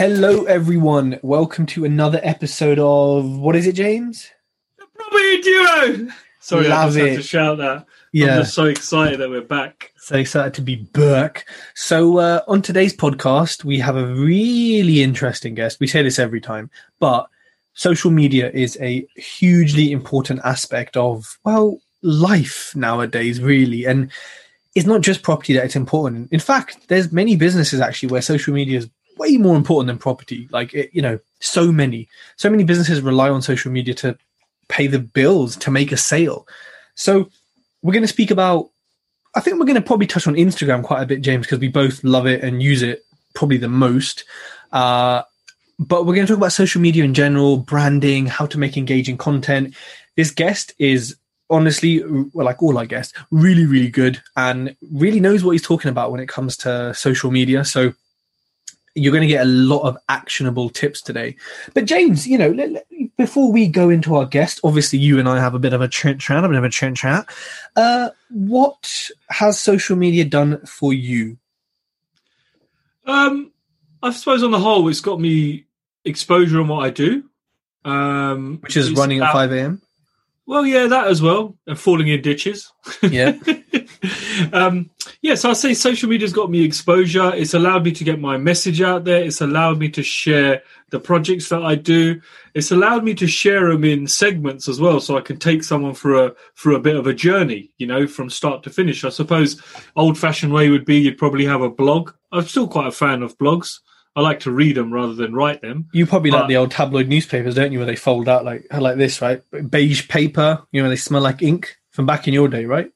Hello, everyone. Welcome to another episode of what is it, James? Property Duo. Sorry, I Love just had to shout that. Yeah. I'm just so excited that we're back. So excited to be back. So, uh, on today's podcast, we have a really interesting guest. We say this every time, but social media is a hugely important aspect of, well, life nowadays, really. And it's not just property that it's important. In fact, there's many businesses actually where social media is way more important than property. Like, it, you know, so many, so many businesses rely on social media to pay the bills, to make a sale. So, we're going to speak about I think we're going to probably touch on Instagram quite a bit, James, because we both love it and use it probably the most. Uh, but we're going to talk about social media in general, branding, how to make engaging content. This guest is honestly, well, like all our guests, really, really good and really knows what he's talking about when it comes to social media. So you're going to get a lot of actionable tips today. But James, you know, let- let- before we go into our guest, obviously you and I have a bit of a chat, chat a bit of a chat chat. Uh, what has social media done for you? Um, I suppose on the whole, it's got me exposure on what I do. Um, Which is running at 5 a.m. Well, yeah, that as well, and falling in ditches. Yeah. um, yes, I'll say social media's got me exposure. It's allowed me to get my message out there. It's allowed me to share the projects that I do. It's allowed me to share them in segments as well, so I can take someone for a for a bit of a journey, you know, from start to finish. I suppose old-fashioned way would be you'd probably have a blog. I'm still quite a fan of blogs. I like to read them rather than write them. You probably like the old tabloid newspapers, don't you, where they fold out like like this, right? Beige paper, you know, they smell like ink from back in your day, right?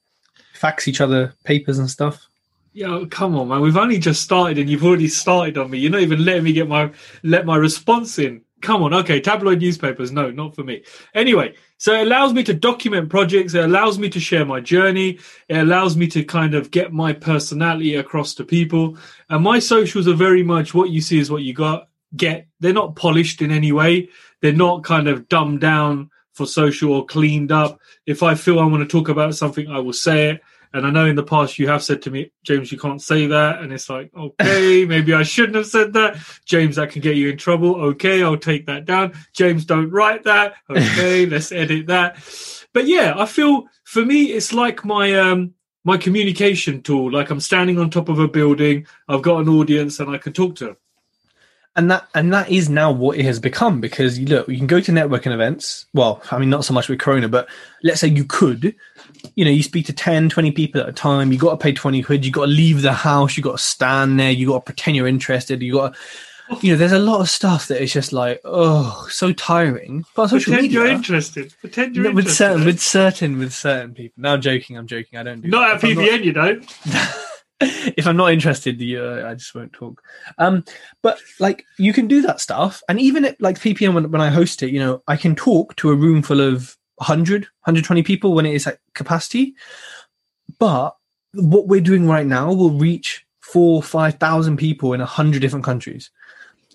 Fax each other papers and stuff. Yo, oh, come on, man. We've only just started and you've already started on me. You're not even letting me get my let my response in. Come on, okay. Tabloid newspapers, no, not for me. Anyway, so it allows me to document projects. It allows me to share my journey. It allows me to kind of get my personality across to people. And my socials are very much what you see is what you got. Get. They're not polished in any way. They're not kind of dumbed down for social or cleaned up. If I feel I want to talk about something, I will say it. And I know in the past you have said to me, James, you can't say that. And it's like, okay, maybe I shouldn't have said that. James, that can get you in trouble. Okay, I'll take that down. James, don't write that. Okay, let's edit that. But yeah, I feel for me, it's like my, um, my communication tool. Like I'm standing on top of a building. I've got an audience and I can talk to them. and that and that is now what it has become because you look you can go to networking events well i mean not so much with corona but let's say you could you know you speak to 10 20 people at a time you got to pay 20 quid you got to leave the house you got to stand there you got to pretend you're interested you got to you know there's a lot of stuff that is just like oh so tiring but social Pretend media you're interested. Pretend you're no, with interested. certain with certain with certain people now i'm joking i'm joking i don't do not that. at I'm PVN, you know. if I'm not interested, the uh, I just won't talk. Um, but like you can do that stuff, and even at like PPM when, when I host it, you know, I can talk to a room full of 100, 120 people when it is at capacity. But what we're doing right now will reach four, five thousand people in a hundred different countries,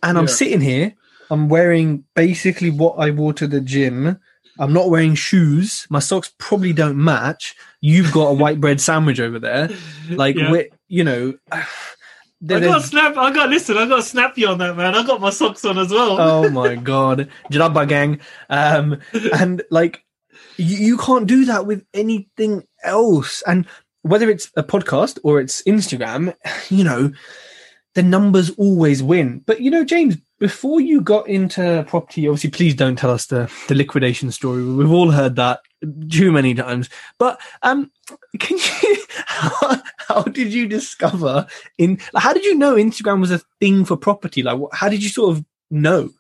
and I'm sitting here. I'm wearing basically what I wore to the gym. I'm not wearing shoes. My socks probably don't match. You've got a white bread sandwich over there like Yeah. we're you know I got snap. I got listen. I got snappy on that man. I got my socks on as well. oh my god Jalaba gang um and like you, you can't do that with anything else. And whether it's a podcast or it's instagram you know the numbers always win. But you know james before you got into property obviously please don't tell us the the liquidation story. We've all heard that too many times. But um can you how, how did you discover in how did you know instagram was a thing for property? Like how did you sort of know?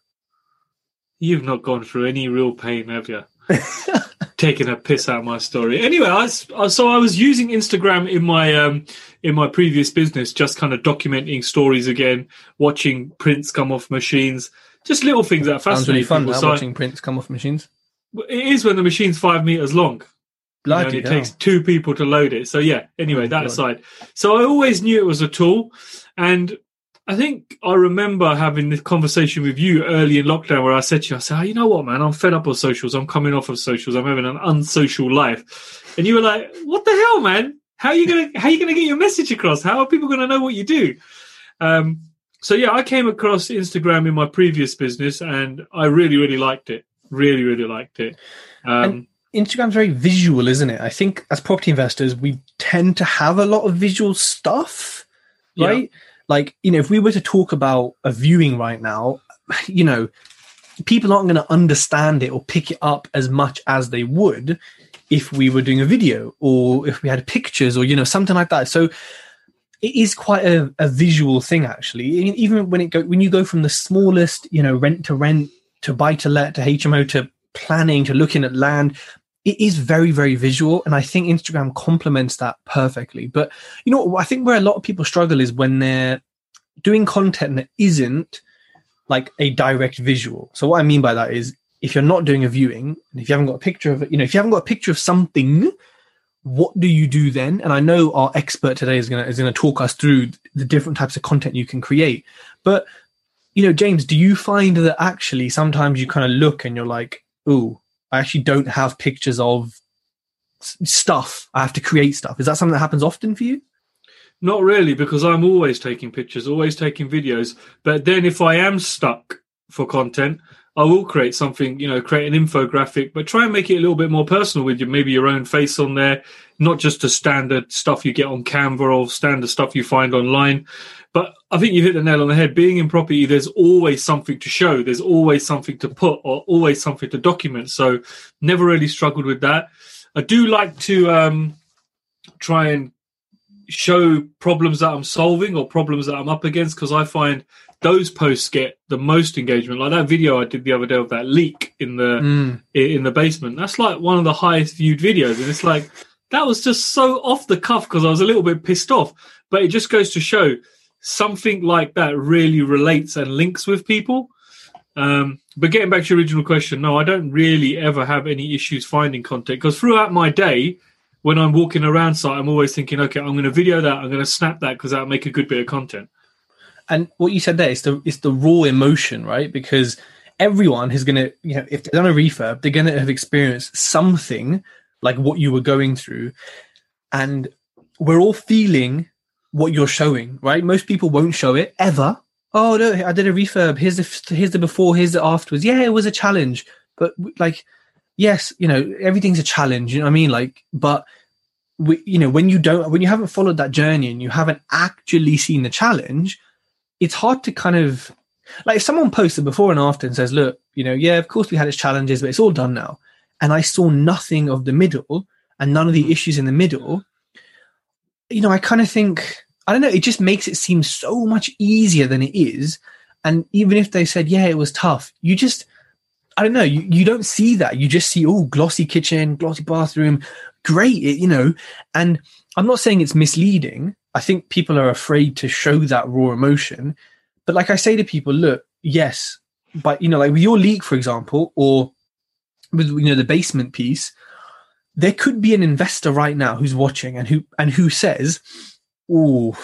You've not gone through any real pain, have you? Taking a piss out of my story. Anyway, I, so I was using Instagram in my um, in my previous business, just kind of documenting stories again, watching prints come off machines, just little things that Sounds really fun people. now So I- watching prints come off machines. it is when the machine's five meters long. You know, and it takes two people to load it. So yeah. Anyway, Oh, that God. aside, so I always knew it was a tool, and I think I remember having this conversation with you early in lockdown where I said to you, I said, oh, you know what, man, I'm fed up of socials. I'm coming off of socials. I'm having an unsocial life, and you were like, what the hell, man? How are you gonna how are you gonna get your message across? How are people gonna know what you do? Um, so yeah, I came across Instagram in my previous business, and I really, really liked it. Really, really liked it. Um, Instagram's very visual, isn't it? I think as property investors, we tend to have a lot of visual stuff, Yeah. Like, you know, if we were to talk about a viewing right now, you know, people aren't going to understand it or pick it up as much as they would if we were doing a video or if we had pictures or, you know, something like that. So it is quite a, a visual thing, actually. Even when it go, when you go from the smallest, you know, rent to rent to buy to let to HMO to planning to looking at land, it is very very visual and i think instagram complements that perfectly. But you know i think where a lot of people struggle is when they're doing content that isn't like a direct visual. So what i mean by that is if you're not doing a viewing and if you haven't got a picture of it you know if you haven't got a picture of something what do you do then? And i know our expert today is going to is going to talk us through the different types of content you can create. But you know james do you find that actually sometimes you kind of look and you're like ooh I actually don't have pictures of stuff. I have to create stuff. Is that something that happens often for you? Not really, because I'm always taking pictures, always taking videos. But then if I am stuck for content, I will create something, you know, create an infographic, but try and make it a little bit more personal with you, maybe your own face on there, not just the standard stuff you get on Canva or standard stuff you find online. But I think you hit the nail on the head. Being in property, there's always something to show, there's always something to put, or always something to document. So never really struggled with that. I do like to um, try and show problems that I'm solving or problems that I'm up against because I find those posts get the most engagement. Like that video I did the other day of that leak in the Mm. in the basement. That's like one of the highest viewed videos, and it's like that was just so off the cuff because I was a little bit pissed off. But it just goes to show something like that really relates and links with people. Um, but getting back to your original question, no, I don't really ever have any issues finding content because throughout my day, when I'm walking around site, I'm always thinking, okay, I'm going to video that, I'm going to snap that because that'll make a good bit of content. And what you said there is the it's the raw emotion, right? Because everyone is gonna, you know, if they've done a refurb, they're gonna have experienced something like what you were going through, and we're all feeling what you're showing, right? Most people won't show it ever. Oh no, I did a refurb. Here's the here's the before. Here's the afterwards. Yeah, it was a challenge, but like, yes, you know, everything's a challenge. You know what I mean? Like, but we, you know, when you don't, when you haven't followed that journey and you haven't actually seen the challenge, it's hard to kind of like if someone posts posted before and after and says, look, you know, yeah, of course we had its challenges, but it's all done now. And I saw nothing of the middle and none of the issues in the middle. You know, I kind of think, I don't know, it just makes it seem so much easier than it is. And even if they said, yeah, it was tough, you just, I don't know, you, you don't see that. You just see, oh, glossy kitchen, glossy bathroom, great, it, you know. And I'm not saying it's misleading. I think people are afraid to show that raw emotion. But like I say to people, look, yes, but you know, like with your leak, for example, or with you know the basement piece, there could be an investor right now who's watching and who and who says, "Oh,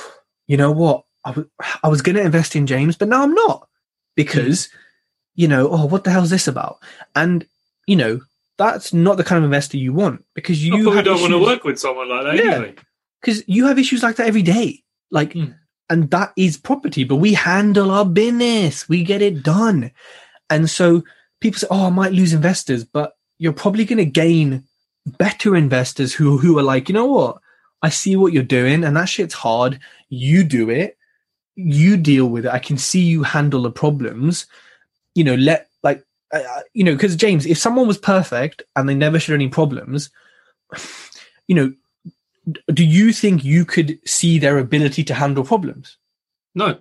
you know what? I was I was going to invest in James, but now I'm not because you know, oh, what the hell's this about?" And you know, that's not the kind of investor you want because you don't want to issues- work with someone like that Yeah. anyway. because you have issues like that every day like Mm. and that is property but we handle our business we get it done and so people say oh i might lose investors but you're probably going to gain better investors who who are like you know what i see what you're doing and that shit's hard you do it you deal with it i can see you handle the problems you know let like uh, you know because james if someone was perfect and they never showed any problems you know do you think you could see their ability to handle problems? No,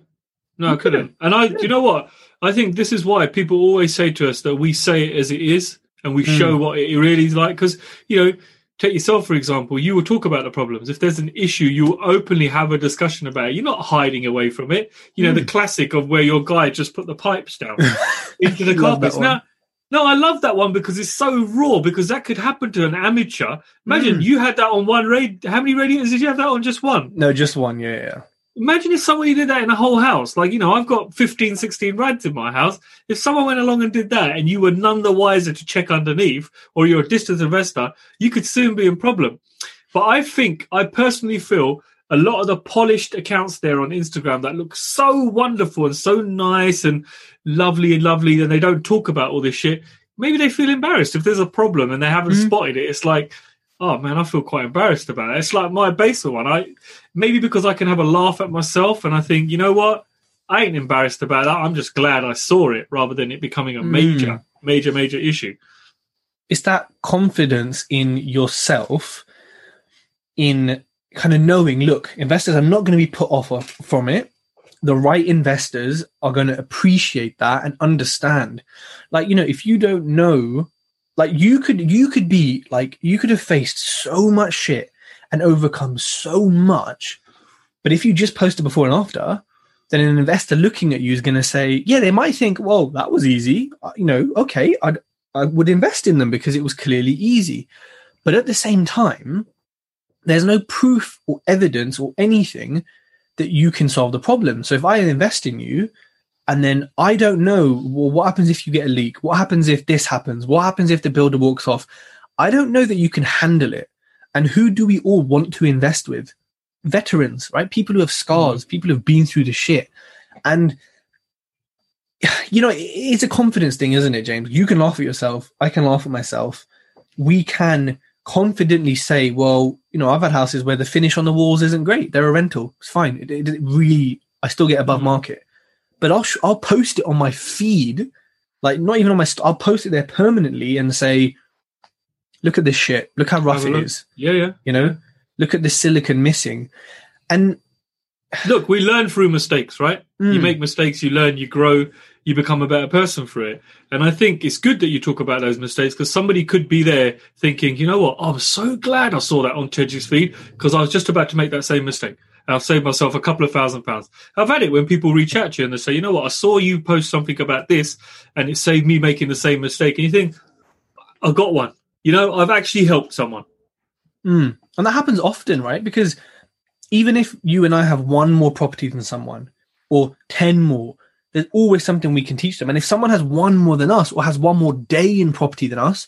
no, I couldn't. couldn't. And I, do you know what? I think this is why people always say to us that we say it as it is and we Mm. show what it really is like. Because, you know, take yourself, for example, you will talk about the problems. If there's an issue, you will openly have a discussion about it. You're not hiding away from it. You know, Mm. the classic of where your guy just put the pipes down into the carpets. Now, No, I love that one because it's so raw. Because that could happen to an amateur. Imagine Mm. you had that on one raid. How many radiators did you have that on? Just one. No, just one. Yeah, yeah. Imagine if somebody did that in a whole house. Like, you know, I've got 15, 16 rads in my house. If someone went along and did that and you were none the wiser to check underneath or you're a distance investor, you could soon be in problem. But I think, I personally feel a lot of the polished accounts there on Instagram that look so wonderful and so nice and lovely and lovely and they don't talk about all this shit. Maybe they feel embarrassed if there's a problem and they haven't Mhm. spotted it. It's like, oh man, I feel quite embarrassed about it. It's like my baser one. I maybe because I can have a laugh at myself and I think, you know what? I ain't embarrassed about that. I'm just glad I saw it rather than it becoming a hmm. major, major, major issue. It's that confidence in yourself, in kind of knowing, look, investors, I'm not going to be put off of- from it. The right investors are going to appreciate that and understand. Like, you know, if you don't know, like you could, you could be like, you could have faced so much shit and overcome so much. But if you just post a before and after, then an investor looking at you is going to say, yeah, they might think, well, that was easy. Uh, You know, okay, I'd, I would invest in them because it was clearly easy. But at the same time, there's no proof or evidence or anything that you can solve the problem. So if I invest in you and then I don't know, well, what happens if you get a leak? What happens if this happens? What happens if the builder walks off? I don't know that you can handle it. And who do we all want to invest with? Veterans, right? People who have scars, people who have been through the shit. And you know, it's a confidence thing, isn't it, James? You can laugh at yourself. I can laugh at myself. We can confidently say, well, you know, I've had houses where the finish on the walls isn't great. They're a rental. It's fine. It, it, it really, I still get above Mhm. market. But I'll sh- I'll post it on my feed, like not even on my. St- I'll post it there permanently and say, look at this shit. Look how rough it is. Yeah, yeah. You know, look at the silicon missing, and Look, we learn through mistakes, right? You Mm. make mistakes, you learn, you grow, you become a better person for it. And I think it's good that you talk about those mistakes because somebody could be there thinking, you know what, I'm so glad I saw that on Teddy's feed because I was just about to make that same mistake. I've saved myself a couple of thousand pounds. I've had it when people reach out to you and they say, you know what, I saw you post something about this and it saved me making the same mistake. And you think, I got one. You know, I've actually helped someone. Mm. And that happens often, right? Because even if you and I have one more property than someone or 10 more, there's always something we can teach them. And if someone has one more than us or has one more day in property than us,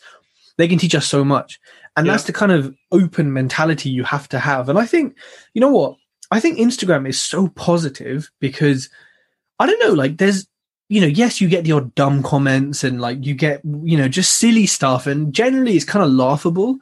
they can teach us so much. And Yeah. that's the kind of open mentality you have to have. And I think, you know what? I think Instagram is so positive because I don't know, like there's, you know, yes, you get your dumb comments and like you get, you know, just silly stuff. And generally it's kind of laughable,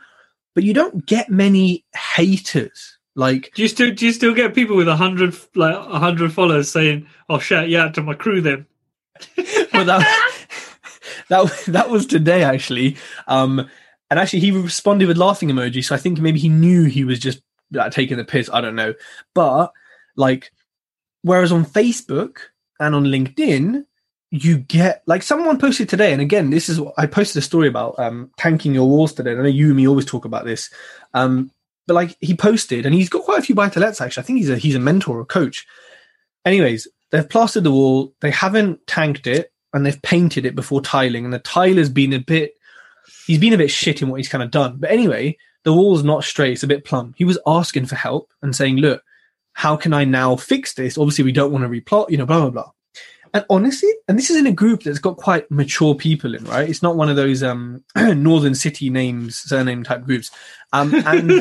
but you don't get many haters. Like, Do you still do you still get people with a hundred like a hundred followers saying, "I'll shout you out to my crew"? Then well, that, that that was today actually. Um, and actually, he responded with laughing emoji. So I think maybe he knew he was just like, taking the piss. I don't know, but like, whereas on Facebook and on LinkedIn, you get like someone posted today, and again, this is what I posted a story about um, tanking your walls today. And I know you and me always talk about this. Um, but like he posted, and he's got quite a few buy to lets actually. I think he's a he's a mentor or coach. Anyways, they've plastered the wall, they haven't tanked it, and they've painted it before tiling, and the tiler's been a bit he's been a bit shit in what he's kind of done. But anyway, the wall's not straight, it's a bit plumb. He was asking for help and saying, Look, how can I now fix this? Obviously, we don't want to replot, you know, blah blah blah. And honestly, and this is in a group that's got quite mature people in, right? It's not one of those um northern city names, surname type groups. Um and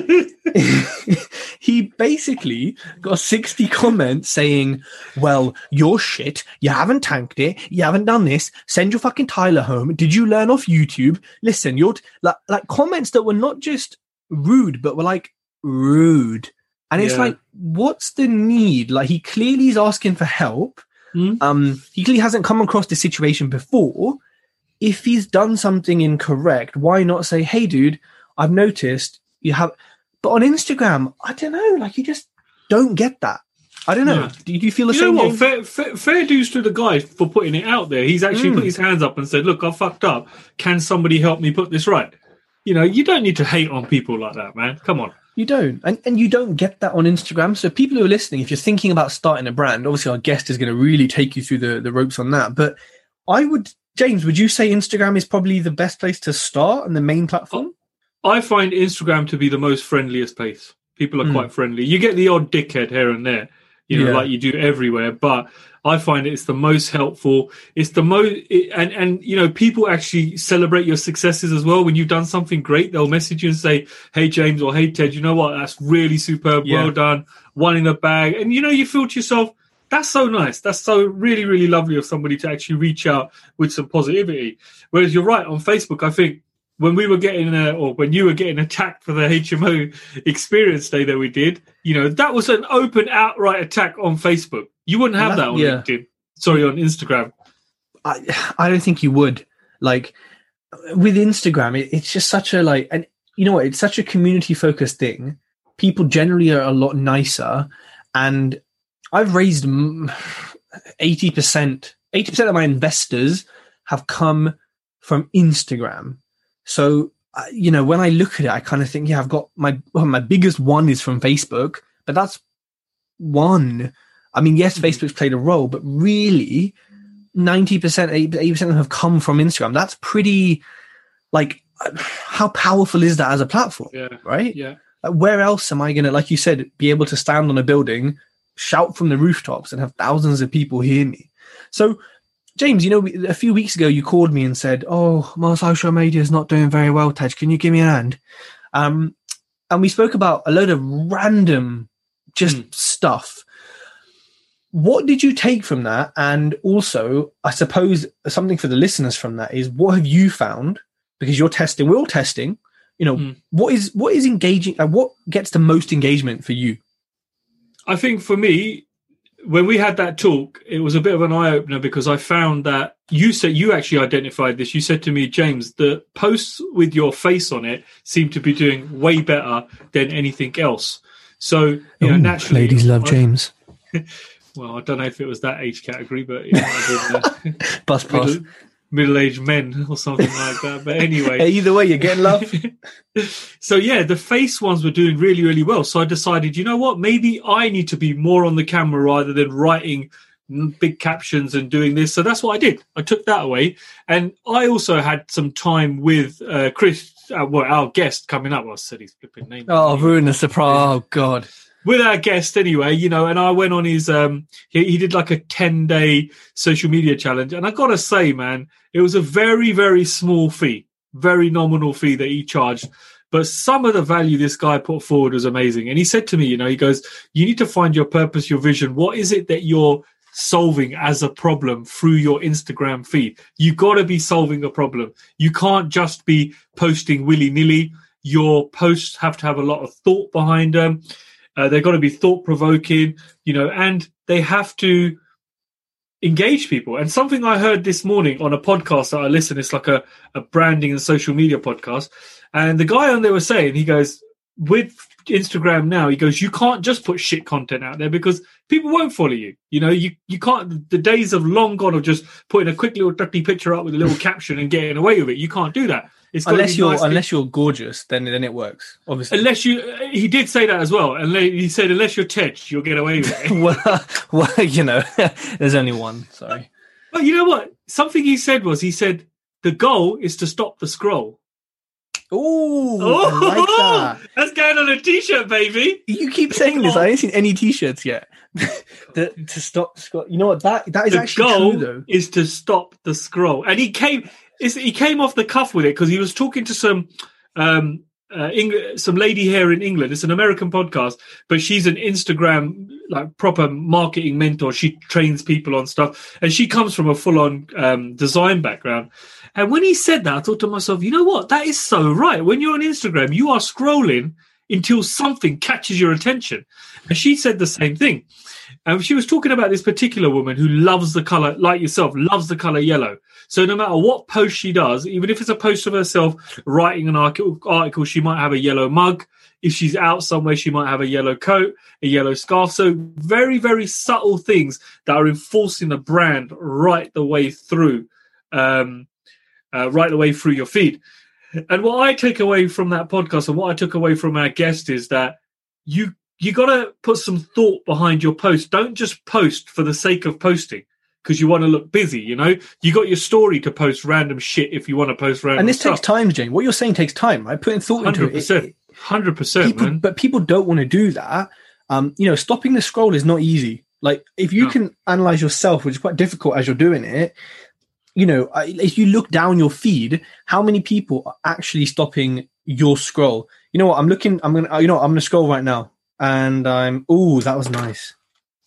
he basically got 60 comments saying, Well, you're shit. You haven't tanked it. You haven't done this. Send your fucking tiler home. Did you learn off YouTube? Listen, you're t-, like, like comments that were not just rude, but were like rude. And it's Yeah. like, what's the need? Like, he clearly is asking for help. Hmm. Um, he clearly hasn't come across this situation before. If he's done something incorrect, why not say, Hey, dude, I've noticed you have. But on Instagram, I don't know. Like you just don't get that. I don't know. Yeah. Do you feel the you know what? Fair, fair, fair dues to the guy for putting it out there. He's actually Mm. put his hands up and said, "Look, I fucked up. Can somebody help me put this right?" You know, you don't need to hate on people like that, man. Come on. You don't, and and you don't get that on Instagram. So people who are listening, if you're thinking about starting a brand, obviously our guest is going to really take you through the the ropes on that. But I would James, would you say Instagram is probably the best place to start and the main platform? I find Instagram to be the most friendliest place. People are mm. quite friendly. You get the odd dickhead here and there, you know, yeah. like you do everywhere, but I find it's the most helpful. It's the most, it, and and you know, people actually celebrate your successes as well. When you've done something great, they'll message you and say, "Hey James" or "Hey Ted, you know what? That's really superb. Yeah. Well done. One in the bag." And you know, you feel to yourself, "That's so nice. That's so really, really lovely of somebody to actually reach out with some positivity." Whereas you're right on Facebook, I think when we were getting uh, or when you were getting attacked for the HMO experience day that we did, you know, that was an open outright attack on Facebook. You wouldn't have that on yeah. LinkedIn. Sorry, on Instagram. I I don't think you would. Like with Instagram, it, it's just such a like, and you know what? It's such a community focused thing. People generally are a lot nicer, and I've raised eighty percent. Eighty percent of my investors have come from Instagram so, uh, you know, when I look at it, I kind of think, yeah, I've got my well, my biggest one is from Facebook, but that's one. I mean, yes, mm-hmm. Facebook's played a role, but really, ninety percent, eighty percent of them have come from Instagram. That's pretty. Like, how powerful is that as a platform? Yeah. Right. Yeah. where else am I going to, like you said, be able to stand on a building, shout from the rooftops, and have thousands of people hear me? So James, you know, a few weeks ago you called me and said, "Oh, my social media is not doing very well, Tej. Can you give me a hand?" Um, and we spoke about a load of random, just mm. stuff. What did you take from that? And also, I suppose something for the listeners from that is what have you found? Because you're testing, we're all testing. You know, mm. what is what is engaging? Uh, what gets the most engagement for you? I think for me, when we had that talk, it was a bit of an eye opener because I found that you said you actually identified this. You said to me, James, the posts with your face on it seem to be doing way better than anything else. So you Ooh, know, naturally, ladies love I, James. well, I don't know if it was that age category, but you know, uh, bus pass. Middle, middle-aged men or something like that. But anyway, either way, you're getting love. so yeah, the face ones were doing really, really well. So I decided, you know what? Maybe I need to be more on the camera rather than writing big captions and doing this. So that's what I did. I took that away, and I also had some time with uh, Chris, uh, well, our guest coming up. Well, I said his flipping name. Oh, ruin the surprise! Oh God with our guest anyway, you know, and I went on his um he, he did like a 10 day social media challenge. And I gotta say, man, it was a very, very small fee, very nominal fee that he charged. But some of the value this guy put forward was amazing. And he said to me, you know, he goes, You need to find your purpose, your vision. What is it that you're solving as a problem through your Instagram feed? You've gotta be solving a problem. You can't just be posting willy nilly. Your posts have to have a lot of thought behind them uh, they've got to be thought provoking, you know, and they have to engage people. And something I heard this morning on a podcast that I listen, it's like a, a branding and social media podcast. And the guy on there was saying, he goes, with Instagram now, he goes, you can't just put shit content out there because people won't follow you. You know, you, you can't, the days of long gone of just putting a quick little dirty picture up with a little caption and getting away with it. You can't do that. It's unless you're nice unless you're gorgeous, then then it works. Obviously, unless you, he did say that as well. And he said, unless you're Tej, you'll get away with it. well, well, you know, there's only one. Sorry, but you know what? Something he said was, he said the goal is to stop the scroll. Ooh, oh, like that. that's going on a t-shirt, baby. You keep saying this. I ain't seen any t-shirts yet. the, to stop scroll. You know what? That that is the actually goal true, though. Is to stop the scroll. And he came he came off the cuff with it because he was talking to some um, uh, Eng- some lady here in England. It's an American podcast, but she's an Instagram like proper marketing mentor. She trains people on stuff, and she comes from a full on um, design background. And when he said that, I thought to myself, you know what? That is so right. When you're on Instagram, you are scrolling until something catches your attention. And she said the same thing. And she was talking about this particular woman who loves the color, like yourself, loves the color yellow. So no matter what post she does, even if it's a post of herself writing an article, she might have a yellow mug. If she's out somewhere, she might have a yellow coat, a yellow scarf. So very, very subtle things that are enforcing the brand right the way through, um, uh, right the way through your feed. And what I take away from that podcast and what I took away from our guest is that you you got to put some thought behind your post. Don't just post for the sake of posting because you want to look busy. You know, you got your story to post random shit if you want to post random. And this stuff. takes time, Jane. What you're saying takes time, right? Putting thought into Hundred it. percent, it. hundred percent, man. but people don't want to do that. Um, you know, stopping the scroll is not easy. Like if you No. can analyze yourself, which is quite difficult as you're doing it. You know, I- if you look down your feed, how many people are actually stopping your scroll? You know what? I'm looking. I'm gonna. You know, I'm gonna scroll right now, and I'm. Oh, that was nice.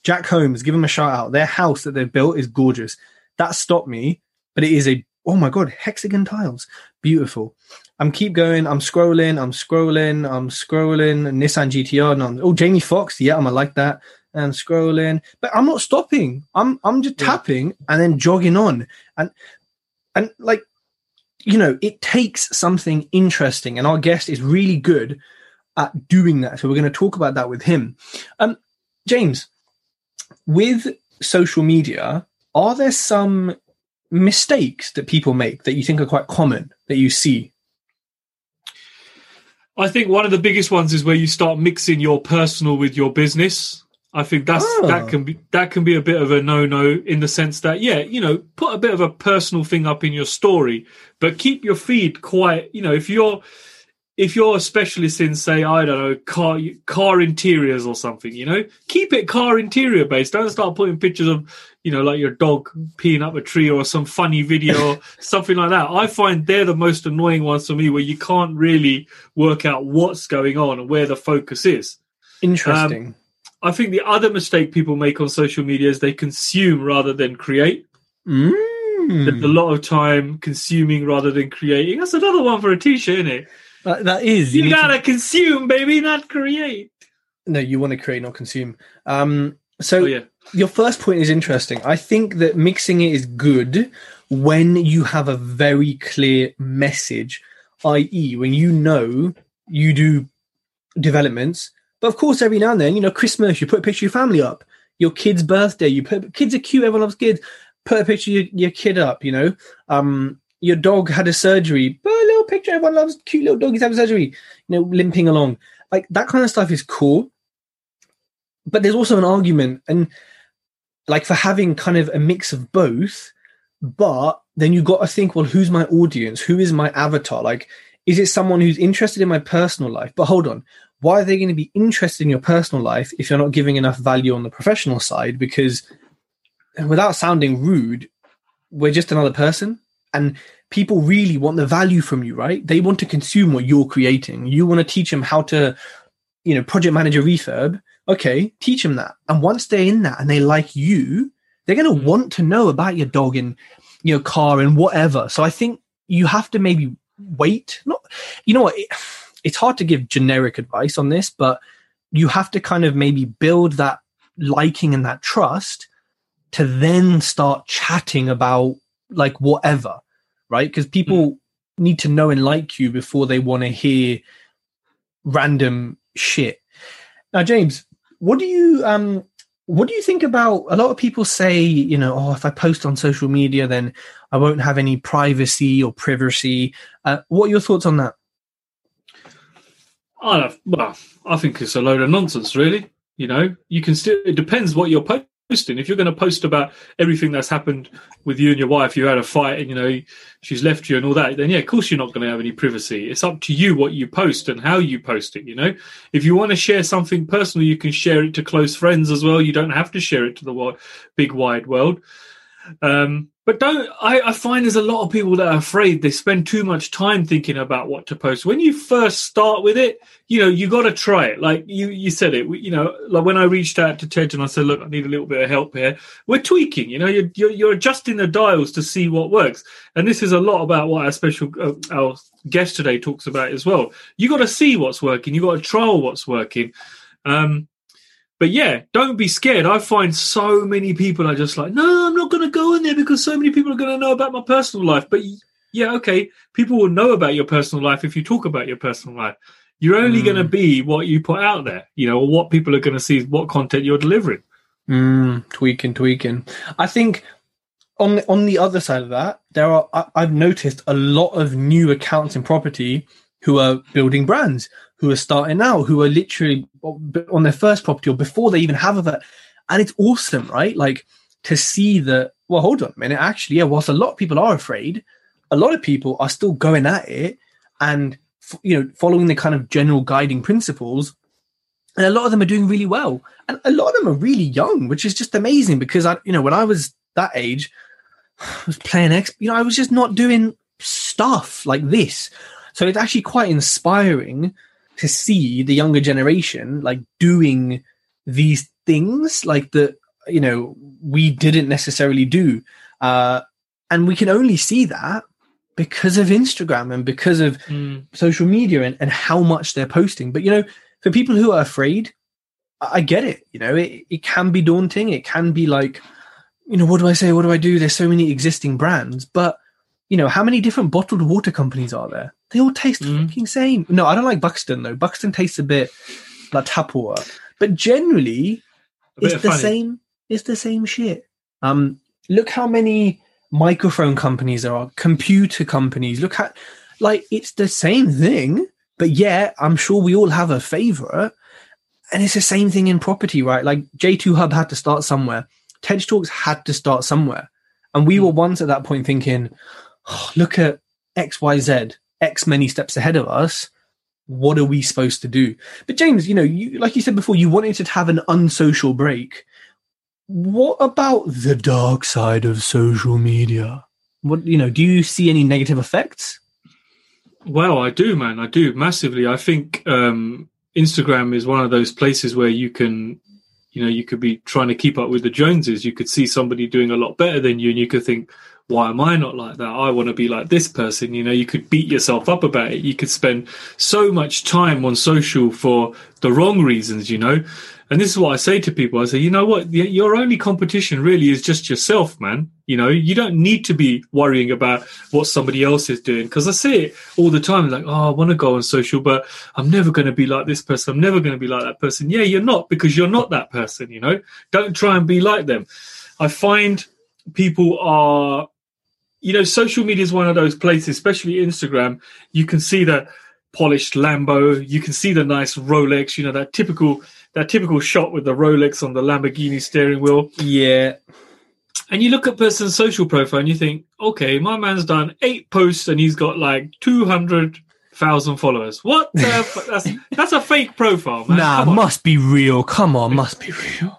Jack Holmes, give him a shout out. Their house that they've built is gorgeous. That stopped me, but it is a. Oh my god, hexagon tiles, beautiful. I'm keep going. I'm scrolling. I'm scrolling. I'm scrolling. Nissan GTR. No, oh, Jamie Fox. Yeah, I'm gonna like that. And scrolling, but I'm not stopping. I'm I'm just Yeah. tapping and then jogging on, and and like, you know, it takes something interesting, and our guest is really good at doing that. So we're going to talk about that with him. Um, James, with social media, are there some mistakes that people make that you think are quite common that you see? I think one of the biggest ones is where you start mixing your personal with your business. I think that's Oh. that ah. can be that can be a bit of a no no in the sense that yeah you know put a bit of a personal thing up in your story, but keep your feed quiet. You know if you're if you're a specialist in say I don't know car car interiors or something, you know keep it car interior based. Don't start putting pictures of you know like your dog peeing up a tree or some funny video or something like that. I find they're the most annoying ones for me where you can't really work out what's going on and where the focus is. Interesting. I think the other mistake people make on social media is they consume rather than create. Mm. There's a lot of time consuming rather than creating. That's another one for a t-shirt, isn't it? That, that is. You, to- gotta consume, baby, not create. no, you want to create, not consume. Um, so Oh yeah, your first point is interesting. I think that mixing it is good when you have a very clear message, i.e., when you know you do developments. But of course, every now and then, you know, Christmas, you put a picture of your family up. Your kid's birthday, you put kids are cute. Everyone loves kids. Put a picture of your, your kid up. You know, um, your dog had a surgery. Put a little picture. Everyone loves cute little doggies having surgery. You know, limping along. Like that kind of stuff is cool. But there's also an argument, and like for having kind of a mix of both. But then you got to think, well, who's my audience? Who is my avatar? Like, is it someone who's interested in my personal life? But hold on, why are they going to be interested in your personal life if you're not giving enough value on the professional side? Because without sounding rude, we're just another person. And people really want the value from you, right? They want to consume what you're creating. You want to teach them how to, you know, project manager refurb. Okay, teach them that. And once they're in that and they like you, they're going to Mm. want to know about your dog and your car and whatever. So I think you have to maybe wait. Not, you know what? It, it's hard to give generic advice on this, but you have to kind of maybe build that liking and that trust to then start chatting about like whatever, right? Because people need to know and like you before they want to hear random shit. Now, James, what do you um what do you think about a lot of people say, you know, oh, if I post on social media, then I won't have any privacy or privacy. Uh, what are your thoughts on that? I don't, well, I think it's a load of nonsense, really. You know, you can still. It depends what you're posting. If you're going to post about everything that's happened with you and your wife, you had a fight, and you know she's left you and all that, then yeah, of course you're not going to have any privacy. It's up to you what you post and how you post it. You know, if you want to share something personal, you can share it to close friends as well. You don't have to share it to the wi- big wide world. Um, but don't I, I find there's a lot of people that are afraid they spend too much time thinking about what to post. When you first start with it, you know, you got to try it. Like you, you said it, you know, like when I reached out to Ted and I said, look, I need a little bit of help here. We're tweaking, you know, you're, you're, you're adjusting the dials to see what works. And this is a lot about what our special, uh, our guest today talks about as well. You got to see what's working. You got to trial what's working. Um, but yeah, don't be scared. I find so many people are just like, no, I'm not going to go in there because so many people are going to know about my personal life. But yeah, okay, people will know about your personal life if you talk about your personal life. You're only Mm. going to be what you put out there, you know, or what people are going to see, what content you're delivering. Mm, tweaking, tweaking. I think on the, on the other side of that, there are I, I've noticed a lot of new accounts in property who are building brands, who are starting out, who are literally on their first property or before they even have it, and it's awesome, right? Like to see that. Well, hold on a minute. Actually, yeah, whilst a lot of people are afraid, a lot of people are still going at it and you know following the kind of general guiding principles and a lot of them are doing really well and a lot of them are really young which is just amazing because i you know when i was that age i was playing x you know i was just not doing stuff like this so it's actually quite inspiring to see the younger generation like doing these things like that you know we didn't necessarily do uh and we can only see that because of Instagram and because of Mm. social media and, and how much they're posting. But you know, for people who are afraid, I get it. You know, it, it can be daunting. It can be like, you know, what do I say? What do I do? There's so many existing brands, but you know, how many different bottled water companies are there? They all taste the Mm. fucking same. No, I don't like Buxton though. Buxton tastes a bit like tap water, but generally, it's the funny. same. It's the same shit. Um, look how many microphone companies there are, computer companies. Look at like it's the same thing, but yeah, I'm sure we all have a favorite, and it's the same thing in property, right? Like J2 Hub had to start somewhere. Tej Talks had to start somewhere, and we were once at that point thinking, oh, look at X, Y, Z, X many steps ahead of us. What are we supposed to do? But James, you know, you like you said before, you wanted to have an unsocial break. What about the dark side of social media? What you know, do you see any negative effects? Well, I do, man. I do massively. I think um, Instagram is one of those places where you can, you know, you could be trying to keep up with the Joneses. You could see somebody doing a lot better than you, and you could think, why am I not like that? I want to be like this person. You know, you could beat yourself up about it. You could spend so much time on social for the wrong reasons, you know. And this is what I say to people. I say, you know what? Your only competition really is just yourself, man. You know, you don't need to be worrying about what somebody else is doing. Because I see it all the time. Like, oh, I want to go on social, but I'm never going to be like this person. I'm never going to be like that person. Yeah, you're not because you're not that person. You know, don't try and be like them. I find people are, you know, social media is one of those places, especially Instagram. You can see the polished Lambo. You can see the nice Rolex. You know that typical that typical shot with the Rolex on the Lamborghini steering wheel. Yeah, And you look at person's social profile and you think, okay, my man's done eight posts and he's got like two hundred thousand followers. What? The f- that's that's a fake profile, man. nah, must be real. Come on, must be real.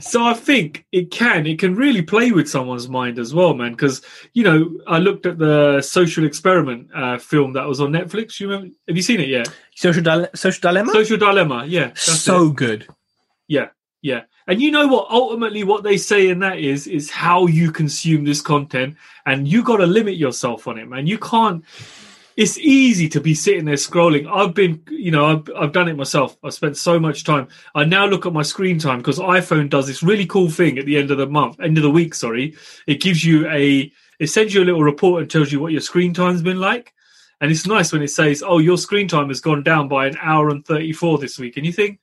So I think it can it can really play with someone's mind as well, man. Because you know, I looked at the Social Experiment uh, film that was on Netflix. You remember? Have you seen it yet? Social dile- social dilemma. Social Dilemma. Yeah, so it. good. Yeah, yeah. And you know what? Ultimately, what they say in that is is how you consume this content, and you got to limit yourself on it, man. You can't. It's easy to be sitting there scrolling. I've been, you know, I've, I've done it myself. I've spent so much time. I now look at my screen time because iPhone does this really cool thing at the end of the month, end of the week. Sorry, it gives you a, it sends you a little report and tells you what your screen time's been like. And it's nice when it says, "Oh, your screen time has gone down by an hour and thirty-four this week," and you think,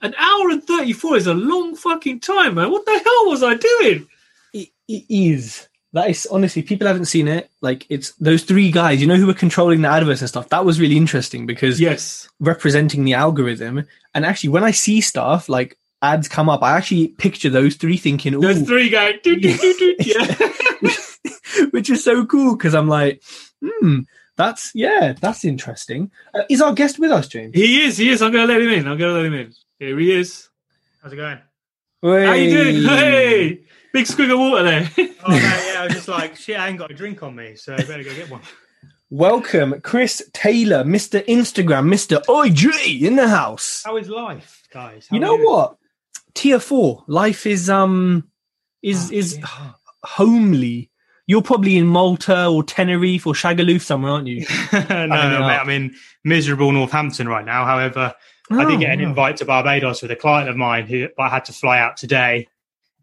an hour and 34 is a long fucking time, man. What the hell was I doing? It is. That is honestly, people haven't seen it. Like it's those three guys, you know, who were controlling the adverts and stuff. That was really interesting because Yes. representing the algorithm. And actually, when I see stuff like ads come up, I actually picture those three thinking, There's three guys. Do, do, do. Yeah. which is so cool because I'm like, hmm, that's yeah, that's interesting. Uh, is our guest with us, James? he is. He is. I'm going to let him in. I'm to let him in. Here he is. How's it going? Hey. How you doing? Hey. Big squig of water there. Oh, mate, yeah, I was just like, shit, I ain't got a drink on me, so I better go get one. Welcome, Chris Taylor, Mr. Instagram, Mr. OG in the house. How is life, guys? How you are know what? Tier four, life is um is Oh, is yeah. homely. You're probably in Malta or Tenerife or Shagaloof somewhere, aren't you? no, no, mate, I'm in miserable Northampton right now. However, I did get an Oh, invite to Barbados with a client of mine who I had to fly out today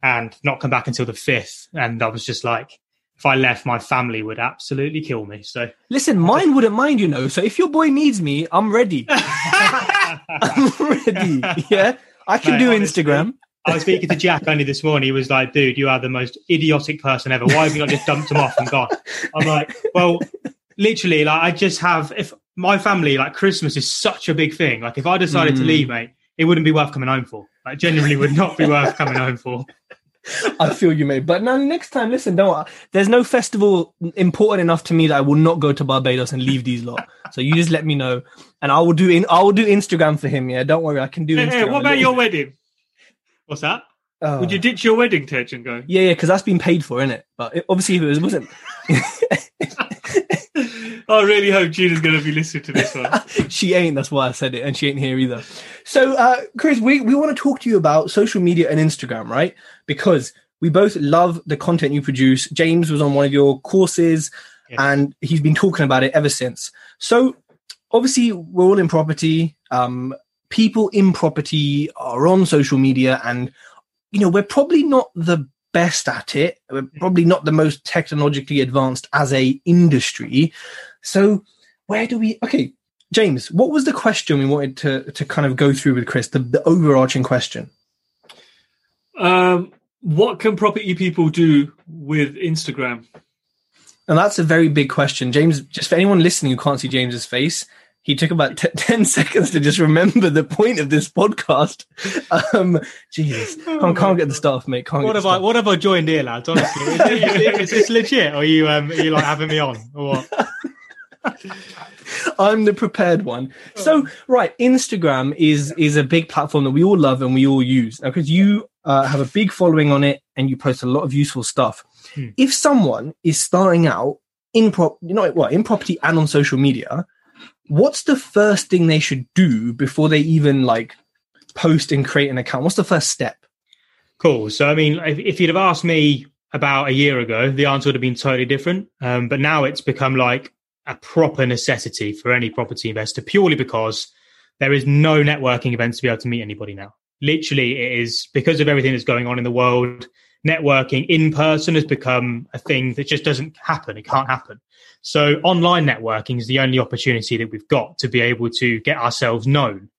and not come back until the 5th. And I was just like, if I left, my family would absolutely kill me. So, Listen, mine wouldn't mind, you know. So if your boy needs me, I'm ready. I'm ready. Yeah, I can Mate, do honestly, Instagram. I was speaking to Jack only this morning. He was like, dude, you are the most idiotic person ever. Why have you not just dumped him off and gone? I'm like, well, literally, like, I just have, if my family, like, Christmas is such a big thing. Like, if I decided to Mm. leave, mate, it wouldn't be worth coming home for. Like, genuinely would not be worth coming home for. I feel you, mate. But now, next time, listen, don't. There's no festival important enough to me that I will not go to Barbados and leave these lot. So you just let me know, and I will do. In I will do Instagram for him. Yeah, don't worry, I can do. Hey, Instagram hey, what about your bit. wedding? What's that? Oh. Would you ditch your wedding, Tej, and go? Yeah, yeah, because that's been paid for, isn't it? But it, obviously, if it was, wasn't. I really hope Gina's going to be listening to this one. she ain't. That's why I said it, and she ain't here either. So, uh, Chris, we we want to talk to you about social media and Instagram, right? Because we both love the content you produce. James was on one of your courses, Yeah. and he's been talking about it ever since. So, obviously, we're all in property. Um, people in property are on social media, and you know we're probably not the best at it. We're probably not the most technologically advanced as a industry. So, where do we? Okay, James, what was the question we wanted to to kind of go through with Chris? The, the overarching question. Um, what can property people do with Instagram? And that's a very big question. James, just for anyone listening who can't see James's face, he took about t- 10 seconds to just remember the point of this podcast. Um, Jesus, can't, can't get the stuff, mate. Can't What have I? What have I joined here, lads? Honestly, is, it- is, it- is this legit? Or are you? Um, are you like having me on? Or what? I'm the prepared one. So, right, Instagram is is a big platform that we all love and we all use because you uh, have a big following on it and you post a lot of useful stuff. Hmm. If someone is starting out in prop, you know, what in property and on social media, what's the first thing they should do before they even like post and create an account? What's the first step? Cool. So, I mean, if, if you'd have asked me about a year ago, the answer would have been totally different. Um, but now it's become like a proper necessity for any property investor purely because there is no networking events to be able to meet anybody now. Literally, it is because of everything that's going on in the world. Networking in person has become a thing that just doesn't happen. It can't happen. So, online networking is the only opportunity that we've got to be able to get ourselves known.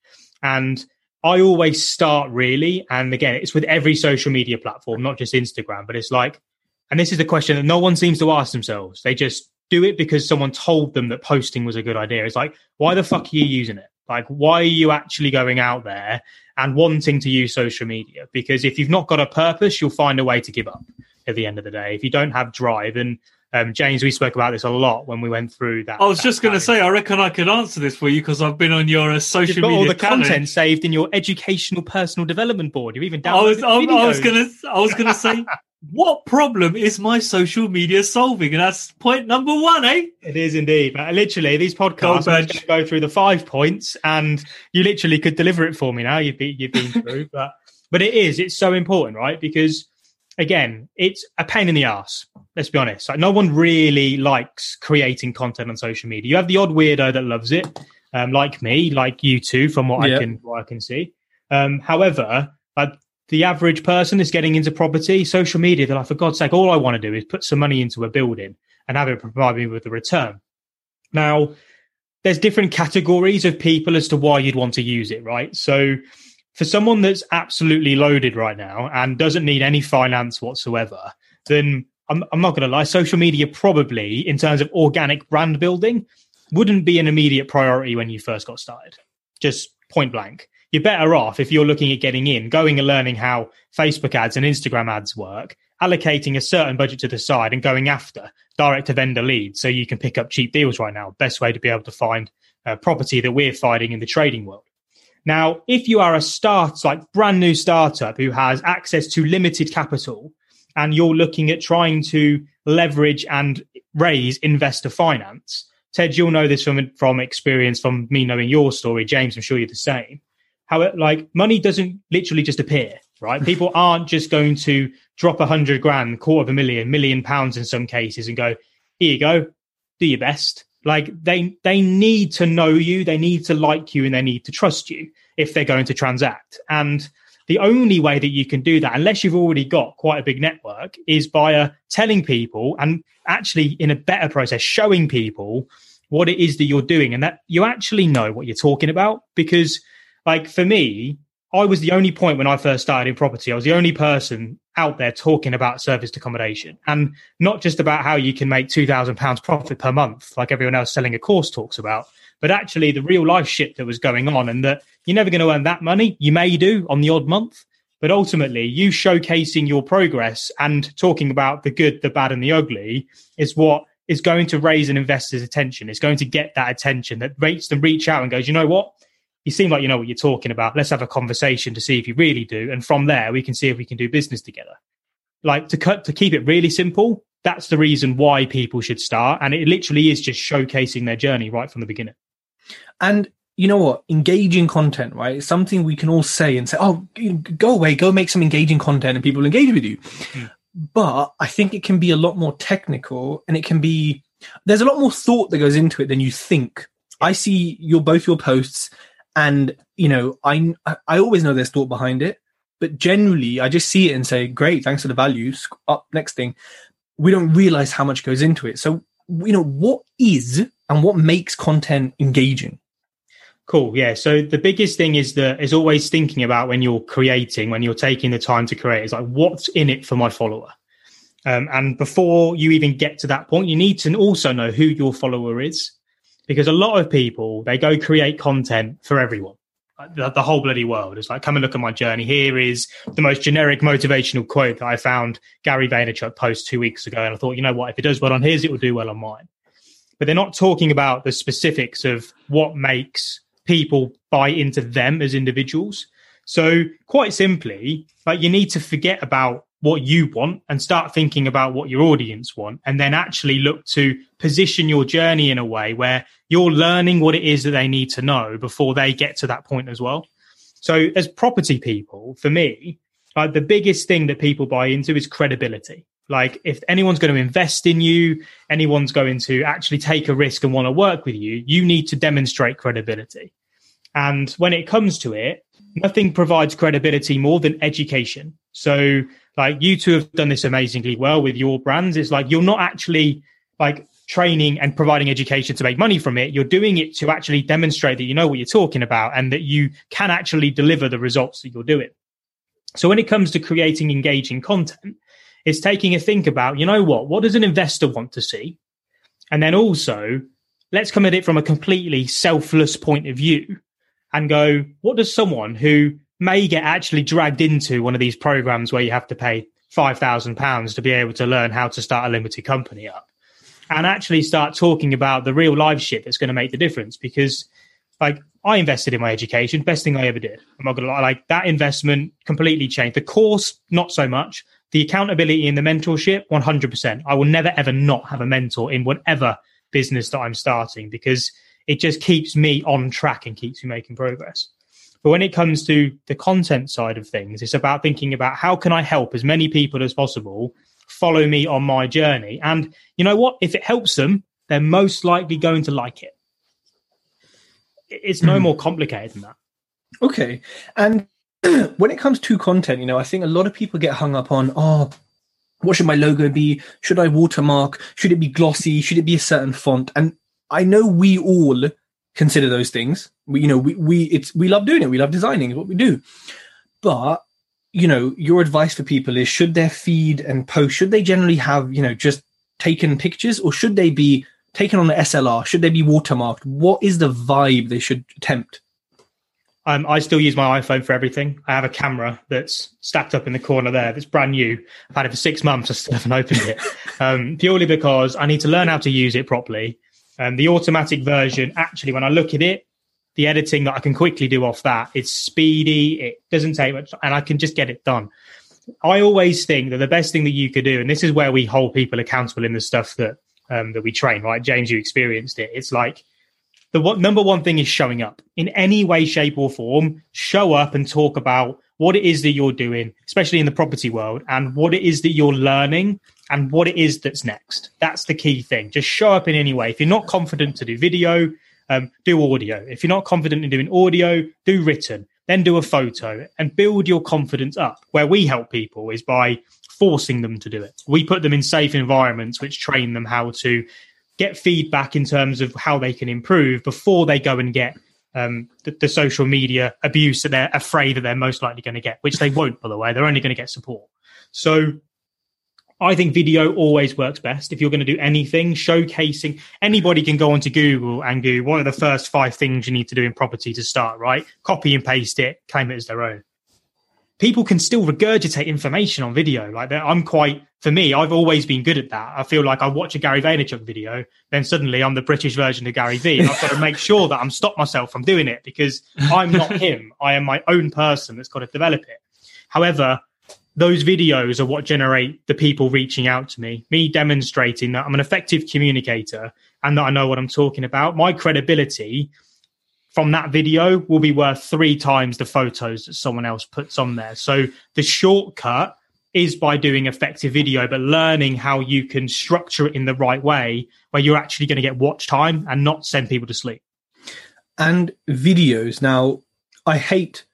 And I always start really, and again, it's with every social media platform, not just Instagram, but it's like, and this is the question that no one seems to ask themselves. They just do it because someone told them that posting was a good idea. It's like, why the fuck are you using it? Like, why are you actually going out there and wanting to use social media? Because if you've not got a purpose, you'll find a way to give up at the end of the day. If you don't have drive, and um, James, we spoke about this a lot when we went through that. I was that just going to say, I reckon I could answer this for you because I've been on your uh, social You've got media all the challenge. content saved in your educational personal development board. You've even I was, downloaded I, I was gonna, I was gonna say, what problem is my social media solving? And that's point number one, eh? It is indeed. But literally, these podcasts Gold I'm just badge. going to go through the five points, and you literally could deliver it for me now. You've been you've been through, but but it is. It's so important, right? Because again, it's a pain in the ass. Let's be honest. Like no one really likes creating content on social media. You have the odd weirdo that loves it, um, like me, like you two, from what Yeah. I can what I can see. Um, however, like the average person is getting into property, social media, they're like, for God's sake, all I want to do is put some money into a building and have it provide me with a return. Now, there's different categories of people as to why you'd want to use it, right? So, for someone that's absolutely loaded right now and doesn't need any finance whatsoever, then I'm, I'm not going to lie, social media probably, in terms of organic brand building, wouldn't be an immediate priority when you first got started. Just point blank. You're better off if you're looking at getting in, going and learning how Facebook ads and Instagram ads work, allocating a certain budget to the side and going after direct to vendor leads so you can pick up cheap deals right now. Best way to be able to find a property that we're finding in the trading world. Now, if you are a start, like brand new startup who has access to limited capital and you're looking at trying to leverage and raise investor finance, Tej, you'll know this from from experience from me knowing your story. James, I'm sure you're the same. How it, like money doesn't literally just appear, right? People aren't just going to drop a hundred grand, quarter of a million, million pounds in some cases, and go, "Here you go, do your best." Like they they need to know you, they need to like you, and they need to trust you if they're going to transact. And the only way that you can do that, unless you've already got quite a big network, is by uh, telling people and actually in a better process, showing people what it is that you're doing and that you actually know what you're talking about. Because, like, for me, I was the only point when I first started in property, I was the only person out there talking about serviced accommodation and not just about how you can make £2,000 profit per month, like everyone else selling a course talks about, but actually the real life shit that was going on and that you're never going to earn that money. You may do on the odd month, But ultimately, you showcasing your progress and talking about the good, the bad, and the ugly is what is going to raise an investor's attention. It's going to get that attention that makes them reach out and goes, you know what? You seem like you know what you're talking about. Let's have a conversation to see if you really do. And from there, we can see if we can do business together. Like to cut, to keep it really simple, that's the reason why people should start. And it literally is just showcasing their journey right from the beginning. And you know what? Engaging content, right? It's something we can all say and say, oh, go away, go make some engaging content and people will engage with you. Mm. But I think it can be a lot more technical and it can be, there's a lot more thought that goes into it than you think. I see your, both your posts and, you know, I, I always know there's thought behind it, but generally I just see it and say, great, thanks for the value. Up next thing. We don't realize how much goes into it. So, you know, what is and what makes content engaging? Cool. Yeah. So the biggest thing is that is always thinking about when you're creating, when you're taking the time to create, is like what's in it for my follower. Um, and before you even get to that point, you need to also know who your follower is, because a lot of people they go create content for everyone, the, the whole bloody world. It's like come and look at my journey. Here is the most generic motivational quote that I found Gary Vaynerchuk post two weeks ago, and I thought, you know what, if it does well on his, it will do well on mine. But they're not talking about the specifics of what makes people buy into them as individuals. So quite simply, like you need to forget about what you want and start thinking about what your audience want and then actually look to position your journey in a way where you're learning what it is that they need to know before they get to that point as well. So as property people, for me, like the biggest thing that people buy into is credibility. Like if anyone's going to invest in you, anyone's going to actually take a risk and want to work with you, you need to demonstrate credibility. And when it comes to it, nothing provides credibility more than education. So like you two have done this amazingly well with your brands. It's like you're not actually like training and providing education to make money from it. You're doing it to actually demonstrate that you know what you're talking about and that you can actually deliver the results that you're doing. So when it comes to creating engaging content, it's taking a think about, you know what, what does an investor want to see? And then also, let's come at it from a completely selfless point of view and go, what does someone who may get actually dragged into one of these programs where you have to pay £5,000 to be able to learn how to start a limited company up and actually start talking about the real life shit that's going to make the difference? Because like I invested in my education, best thing I ever did. I'm not gonna lie, like that investment completely changed. The course, not so much the accountability and the mentorship 100% i will never ever not have a mentor in whatever business that i'm starting because it just keeps me on track and keeps me making progress but when it comes to the content side of things it's about thinking about how can i help as many people as possible follow me on my journey and you know what if it helps them they're most likely going to like it it's no hmm. more complicated than that okay and when it comes to content, you know, I think a lot of people get hung up on, oh, what should my logo be? Should I watermark? Should it be glossy? Should it be a certain font? And I know we all consider those things. We, you know, we, we, it's, we love doing it. We love designing what we do. But, you know, your advice for people is should their feed and post, should they generally have, you know, just taken pictures or should they be taken on the SLR? Should they be watermarked? What is the vibe they should attempt? Um, I still use my iPhone for everything. I have a camera that's stacked up in the corner there that's brand new. I've had it for six months. I still haven't opened it um, purely because I need to learn how to use it properly. Um, the automatic version, actually, when I look at it, the editing that I can quickly do off that, it's speedy. It doesn't take much, and I can just get it done. I always think that the best thing that you could do, and this is where we hold people accountable in the stuff that um, that we train. Right, James, you experienced it. It's like the one, number one thing is showing up in any way, shape, or form. Show up and talk about what it is that you're doing, especially in the property world, and what it is that you're learning and what it is that's next. That's the key thing. Just show up in any way. If you're not confident to do video, um, do audio. If you're not confident in doing audio, do written. Then do a photo and build your confidence up. Where we help people is by forcing them to do it. We put them in safe environments which train them how to get feedback in terms of how they can improve before they go and get um, the, the, social media abuse that they're afraid that they're most likely going to get, which they won't, by the way. They're only going to get support. So I think video always works best. If you're going to do anything, showcasing anybody can go onto Google and go, what are the first five things you need to do in property to start, right? Copy and paste it, claim it as their own. People can still regurgitate information on video. Like I'm quite for me. I've always been good at that. I feel like I watch a Gary Vaynerchuk video, then suddenly I'm the British version of Gary Vee. I've got to make sure that I'm stop myself from doing it because I'm not him. I am my own person that's got to develop it. However, those videos are what generate the people reaching out to me, me demonstrating that I'm an effective communicator and that I know what I'm talking about. My credibility from that video will be worth three times the photos that someone else puts on there. So the shortcut is by doing effective video, but learning how you can structure it in the right way where you're actually going to get watch time and not send people to sleep. And videos. Now, I hate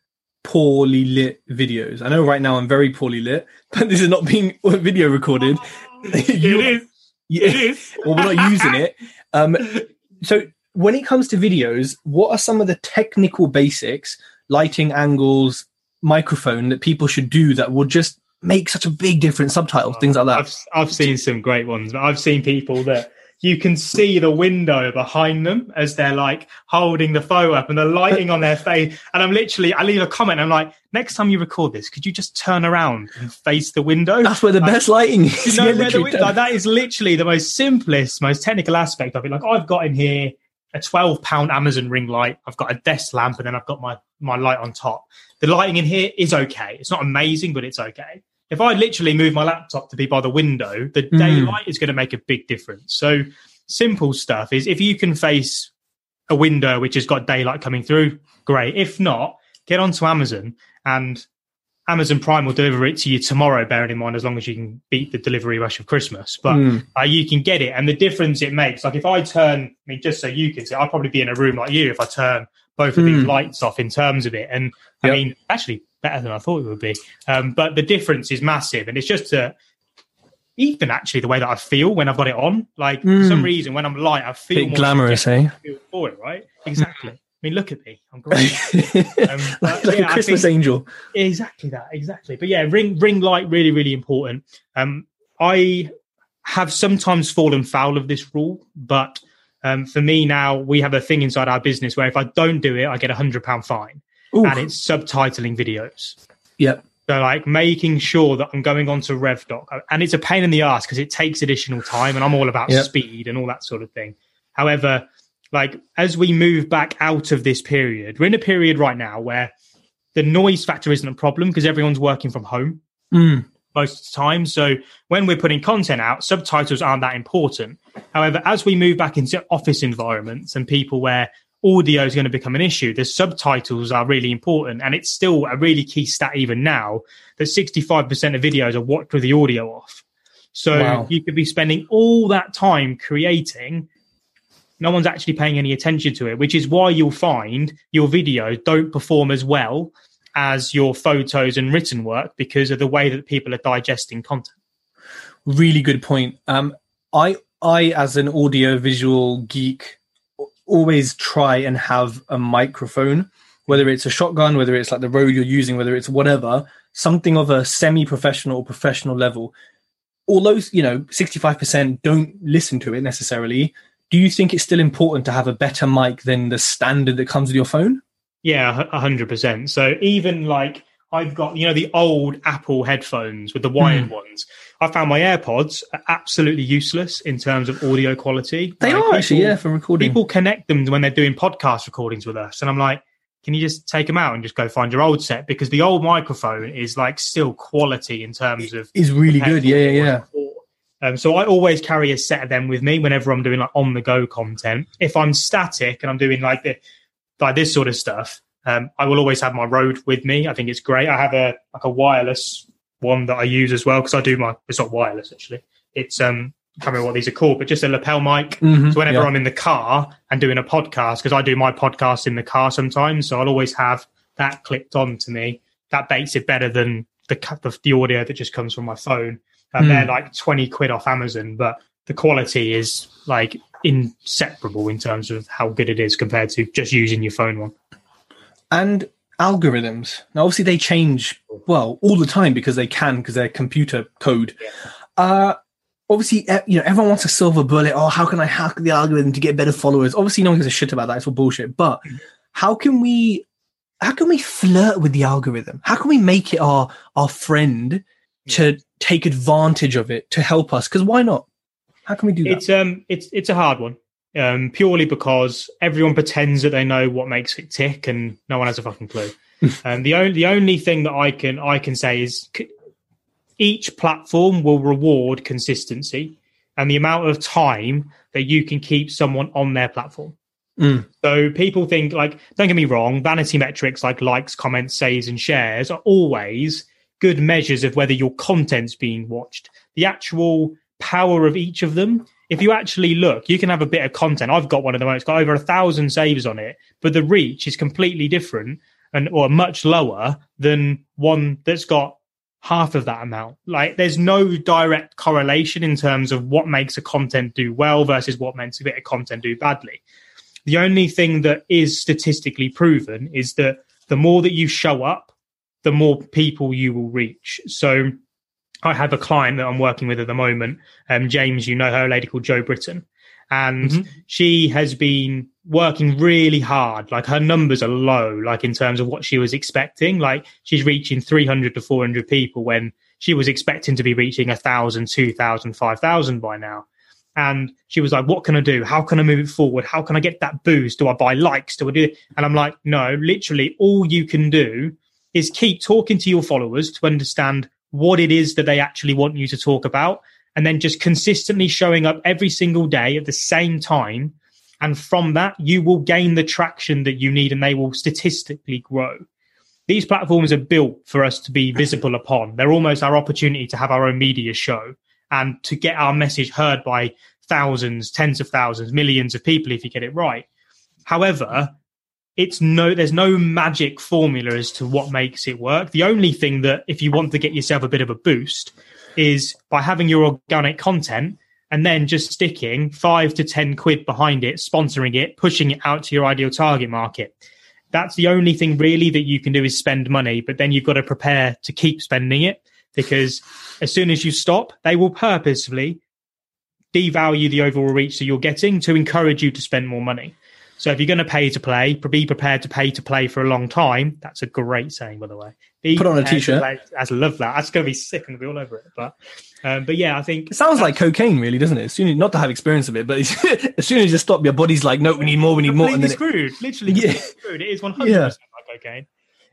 poorly lit videos. I know right now I'm very poorly lit, but this is not being video recorded. you, it is. Yeah, it is. well, we're not using it. Um, so when it comes to videos, what are some of the technical basics, lighting angles, microphone that people should do that will just make such a big difference? Subtitles, things like that. I've, I've seen some great ones, but I've seen people that you can see the window behind them as they're like holding the phone up and the lighting on their face. And I'm literally, I leave a comment. I'm like, next time you record this, could you just turn around and face the window? That's where the like, best lighting is. You know, where the, like, that is literally the most simplest, most technical aspect of it. Like I've got in here a 12 pound Amazon ring light. I've got a desk lamp and then I've got my, my light on top. The lighting in here is okay. It's not amazing, but it's okay. If I literally move my laptop to be by the window, the mm. daylight is going to make a big difference. So simple stuff is if you can face a window which has got daylight coming through, great. If not, get onto Amazon and Amazon Prime will deliver it to you tomorrow, bearing in mind as long as you can beat the delivery rush of Christmas. But mm. uh, you can get it, and the difference it makes. Like if I turn, I mean, just so you can see, I'd probably be in a room like you if I turn both of mm. these lights off in terms of it. And I yep. mean, actually better than I thought it would be. Um, but the difference is massive, and it's just to even actually the way that I feel when I've got it on. Like mm. for some hmm. reason, when I'm light, I feel more glamorous, eh? Feel for it, right? Exactly. I mean, look at me. I'm great. um, like, like yeah, a Christmas think, angel. Exactly that. Exactly. But yeah, ring ring light really really important. Um, I have sometimes fallen foul of this rule, but um, for me now, we have a thing inside our business where if I don't do it, I get a hundred pound fine, Oof. and it's subtitling videos. Yep. So like making sure that I'm going on to RevDoc, and it's a pain in the ass because it takes additional time, and I'm all about yep. speed and all that sort of thing. However, like as we move back out of this period, we're in a period right now where the noise factor isn't a problem because everyone's working from home mm. most of the time. So when we're putting content out, subtitles aren't that important. However, as we move back into office environments and people where audio is going to become an issue, the subtitles are really important. And it's still a really key stat even now that 65% of videos are watched with the audio off. So wow. you could be spending all that time creating no one's actually paying any attention to it, which is why you'll find your videos don't perform as well as your photos and written work because of the way that people are digesting content. Really good point. Um, I, I, as an audio visual geek, always try and have a microphone, whether it's a shotgun, whether it's like the Rode you're using, whether it's whatever, something of a semi-professional or professional level. Although you know, sixty-five percent don't listen to it necessarily do you think it's still important to have a better mic than the standard that comes with your phone? Yeah, hundred percent. So even like I've got, you know, the old Apple headphones with the wired mm. ones. I found my AirPods are absolutely useless in terms of audio quality. They like, are people, actually, yeah, for recording. People connect them when they're doing podcast recordings with us, and I'm like, can you just take them out and just go find your old set because the old microphone is like still quality in terms of is really good. Yeah, yeah, yeah. Um, so I always carry a set of them with me whenever I'm doing like on the go content. If I'm static and I'm doing like the like this sort of stuff, um, I will always have my Rode with me. I think it's great. I have a like a wireless one that I use as well because I do my. It's not wireless actually. It's um I can't remember what these are called, but just a lapel mic. Mm-hmm, so whenever yeah. I'm in the car and doing a podcast, because I do my podcast in the car sometimes, so I'll always have that clipped on to me. That makes it better than the the, the audio that just comes from my phone and mm. they're like 20 quid off Amazon, but the quality is like inseparable in terms of how good it is compared to just using your phone one. And algorithms. Now, obviously, they change well all the time because they can because they're computer code. Yeah. Uh, obviously, you know, everyone wants a silver bullet. Oh, how can I hack the algorithm to get better followers? Obviously, no one gives a shit about that. It's all bullshit. But mm. how can we how can we flirt with the algorithm? How can we make it our our friend to take advantage of it to help us? Because why not? How can we do that? It's um, it's it's a hard one. Um, purely because everyone pretends that they know what makes it tick, and no one has a fucking clue. and the only the only thing that I can I can say is c- each platform will reward consistency and the amount of time that you can keep someone on their platform. Mm. So people think like, don't get me wrong, vanity metrics like likes, comments, saves, and shares are always good measures of whether your content's being watched. The actual power of each of them, if you actually look, you can have a bit of content. I've got one of the most, got over a thousand saves on it, but the reach is completely different and or much lower than one that's got half of that amount. Like there's no direct correlation in terms of what makes a content do well versus what makes a bit of content do badly. The only thing that is statistically proven is that the more that you show up, the more people you will reach. So I have a client that I'm working with at the moment, um, James, you know her, a lady called Joe Britton. And Mhm. she has been working really hard. Like her numbers are low, like in terms of what she was expecting. Like she's reaching 300 to 400 people when she was expecting to be reaching 1,000, 2,000, 5,000 by now. And she was like, What can I do? How can I move it forward? How can I get that boost? Do I buy likes? Do I do it? And I'm like, No, literally, all you can do is keep talking to your followers to understand what it is that they actually want you to talk about. And then just consistently showing up every single day at the same time. And from that, you will gain the traction that you need and they will statistically grow. These platforms are built for us to be visible upon. They're almost our opportunity to have our own media show and to get our message heard by thousands, tens of thousands, millions of people if you get it right. However, it's no there's no magic formula as to what makes it work. The only thing that if you want to get yourself a bit of a boost is by having your organic content and then just sticking five to 10 quid behind it, sponsoring it, pushing it out to your ideal target market. That's the only thing really that you can do is spend money, but then you've got to prepare to keep spending it because as soon as you stop, they will purposefully devalue the overall reach that you're getting to encourage you to spend more money. So if you're going to pay to play, be prepared to pay to play for a long time. That's a great saying, by the way. Be Put on a t-shirt. I love that. That's going to be sick and be all over it. But, um, but yeah, I think It sounds like cocaine, really, doesn't it? As soon as, not to have experience of it, but as soon as you stop, your body's like, no, we need more, we need more, and completely then it, screwed. Literally, Yeah. screwed. It is one hundred Yeah. percent like cocaine.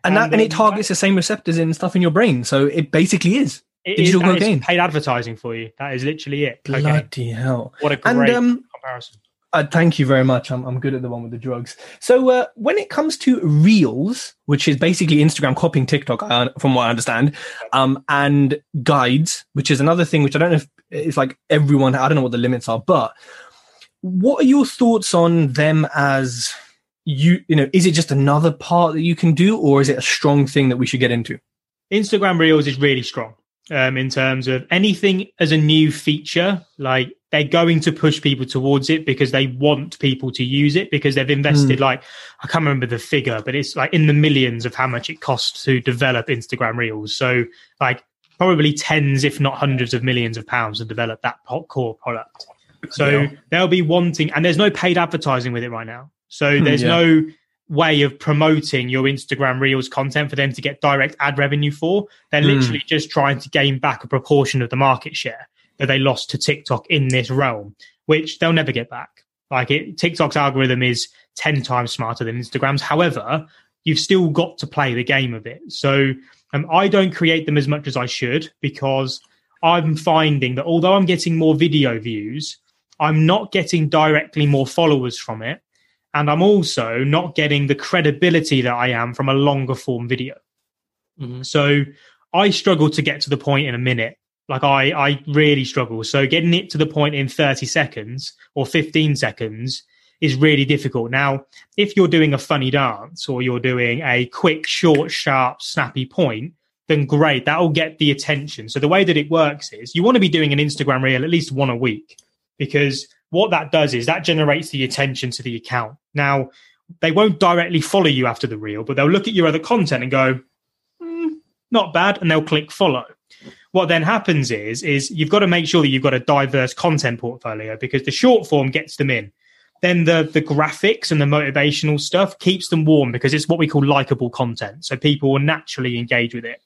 and, that, and, and it targets the same receptors and stuff in your brain. So it basically is It Digital is, and cocaine. paid advertising for you. That is literally it. Cocaine. bloody hell. What a And great um, comparison. Uh, thank you very much. I'm, I'm good at the one with the drugs. So uh, when it comes to Reels, which is basically Instagram copying TikTok, uh, from what I understand, um, and guides, which is another thing which I don't know if it's like everyone. I don't know what the limits are, but what are your thoughts on them as you? You know, is it just another part that you can do, or is it a strong thing that we should get into? Instagram Reels is really strong um, in terms of anything as a new feature. Like they're going to push people towards it because they want people to use it because they've invested like I can't remember the figure, but it's like in the millions of how much it costs to develop Instagram Reels. So like probably tens, if not hundreds of millions of pounds to develop that core product. So Yeah. they'll be wanting, and there's no paid advertising with it right now. So Hmm, there's yeah. no way of promoting your Instagram Reels content for them to get direct ad revenue for. They're Hmm. literally just trying to gain back a proportion of the market share that they lost to TikTok in this realm, which they'll never get back. Like it, TikTok's algorithm is 10 times smarter than Instagram's. However, you've still got to play the game of it. So um, I don't create them as much as I should because I'm finding that although I'm getting more video views, I'm not getting directly more followers from it. And I'm also not getting the credibility that I am from a longer form video. Mhm. So I struggle to get to the point in a minute. Like I, I really struggle. So getting it to the point in 30 seconds or 15 seconds is really difficult. Now, if you're doing a funny dance or you're doing a quick, short, sharp, snappy point, then great. That'll get the attention. So the way that it works is you want to be doing an Instagram reel at least one a week because what that does is that generates the attention to the account. Now, they won't directly follow you after the reel, but they'll look at your other content and go, "Hmm, not bad, and they'll click follow. What then happens is, is you've got to make sure that you've got a diverse content portfolio because the short form gets them in. then the the graphics and the motivational stuff keeps them warm because it's what we call likable content. So people will naturally engage with it.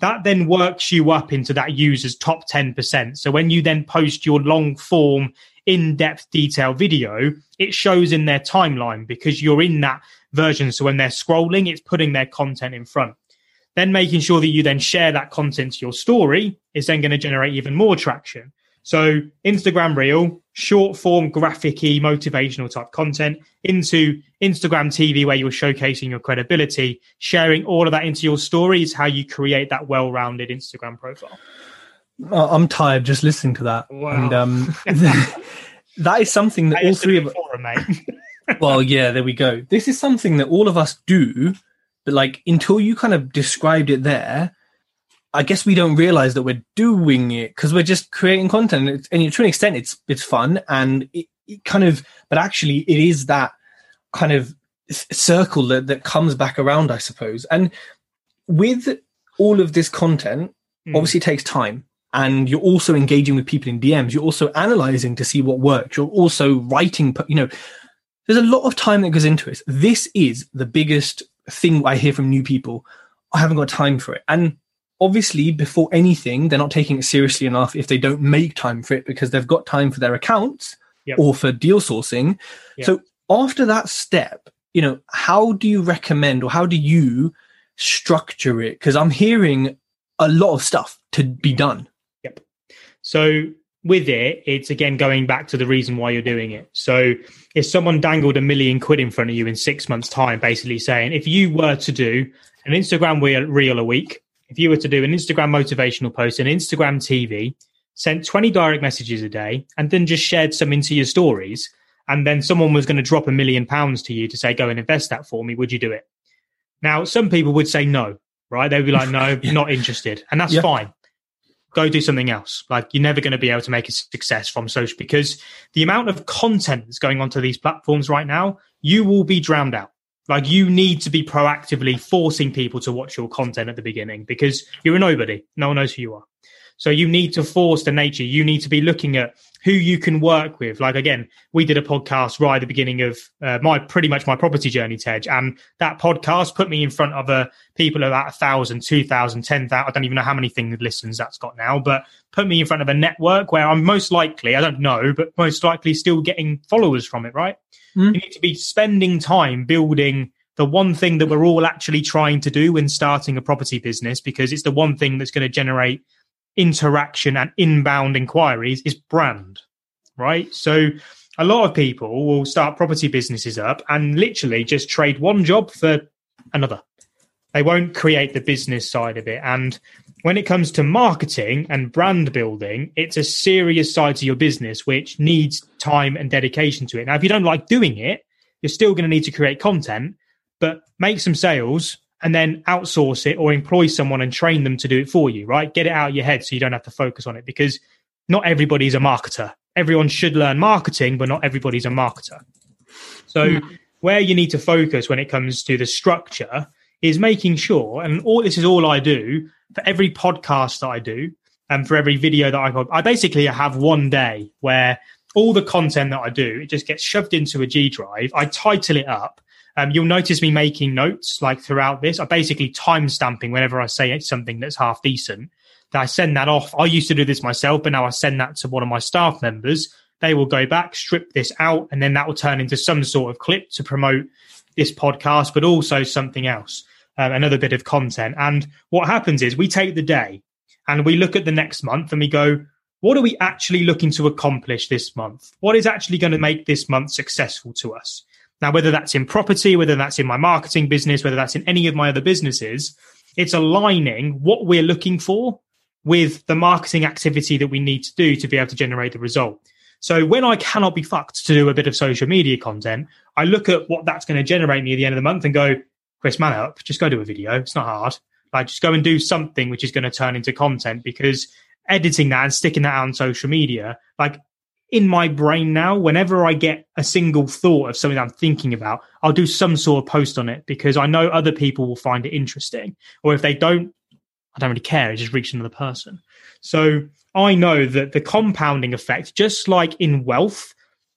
That then works you up into that user's top 10%. So when you then post your long form, in depth, detail video, it shows in their timeline because you're in that version. So when they're scrolling, it's putting their content in front. Then making sure that you then share that content to your story is then going to generate even more traction. So Instagram Reel, short form, graphic-y, motivational type content into Instagram TV where you're showcasing your credibility, sharing all of that into your story is how you create that well-rounded Instagram profile. I'm tired just listening to that. Wow. And um, that is something that all three of us. well, yeah, there we go. This is something that all of us do, but like until you kind of described it there, I guess we don't realize that we're doing it because we're just creating content. And, and to an extent, it's it's fun and it, it kind of, but actually, it is that kind of circle that that comes back around, I suppose. And with all of this content, Mm. obviously, it takes time. And you're also engaging with people in DMs. You're also analyzing to see what works. You're also writing, you know, there's a lot of time that goes into it. This is the biggest thing I hear from new people. I haven't got time for it. And obviously, before anything, they're not taking it seriously enough if they don't make time for it because they've got time for their accounts Yep. or for deal sourcing. Yep. So after that step, you know, how do you recommend or how do you structure it? Because I'm hearing a lot of stuff to be done. Yep. So with it, it's again going back to the reason why you're doing it. So if someone dangled a million quid in front of you in six months' time, basically saying, if you were to do an Instagram reel, a week, if you were to do an Instagram motivational post, an Instagram TV, sent 20 direct messages a day, and then just shared some into your stories, and then someone was going to drop a million pounds to you to say, go and invest that for me, would you do it? Now, some people would say no, right? They'd be like, no, not interested. And that's Yeah. fine go do something else. Like you're never going to be able to make a success from social because the amount of content that's going onto these platforms right now, you will be drowned out. Like you need to be proactively forcing people to watch your content at the beginning because you're a nobody. No one knows who you are. So you need to force the nature. You need to be looking at who you can work with. Like again, we did a podcast right at the beginning of uh, my pretty much my property journey, Tej, and that podcast put me in front of uh, people about a thousand, two thousand, ten thousand. I don't even know how many things listens that's got now, but put me in front of a network where I'm most likely, I don't know, but most likely still getting followers from it. Right? Mm. You need to be spending time building the one thing that we're all actually trying to do when starting a property business because it's the one thing that's going to generate interaction and inbound inquiries is brand, right? So a lot of people will start property businesses up and literally just trade one job for another. They won't create the business side of it. And when it comes to marketing and brand building, it's a serious side to your business which needs time and dedication to it. Now, if you don't like doing it, you're still going to need to create content, but make some sales and then outsource it or employ someone and train them to do it for you, right? Get it out of your head so you don't have to focus on it because not everybody's a marketer. Everyone should learn marketing, but not everybody's a marketer. So, hmm. where you need to focus when it comes to the structure is making sure, and all this is all I do for every podcast that I do and for every video that I put, I basically have one day where all the content that I do, it just gets shoved into a G drive. I title it up. Um, you'll notice me making notes like throughout this. I basically time stamping whenever I say something that's half decent. That I send that off. I used to do this myself, but now I send that to one of my staff members. They will go back, strip this out, and then that will turn into some sort of clip to promote this podcast, but also something else, um, another bit of content. And what happens is we take the day and we look at the next month and we go, what are we actually looking to accomplish this month? What is actually going to make this month successful to us? Now, whether that's in property, whether that's in my marketing business, whether that's in any of my other businesses, it's aligning what we're looking for with the marketing activity that we need to do to be able to generate the result. So when I cannot be fucked to do a bit of social media content, I look at what that's going to generate me at the end of the month and go, Chris, man up, just go do a video. It's not hard. Like just go and do something which is going to turn into content because editing that and sticking that out on social media, like in my brain now, whenever I get a single thought of something I'm thinking about, I'll do some sort of post on it because I know other people will find it interesting. Or if they don't, I don't really care. It just reaches another person. So I know that the compounding effect, just like in wealth,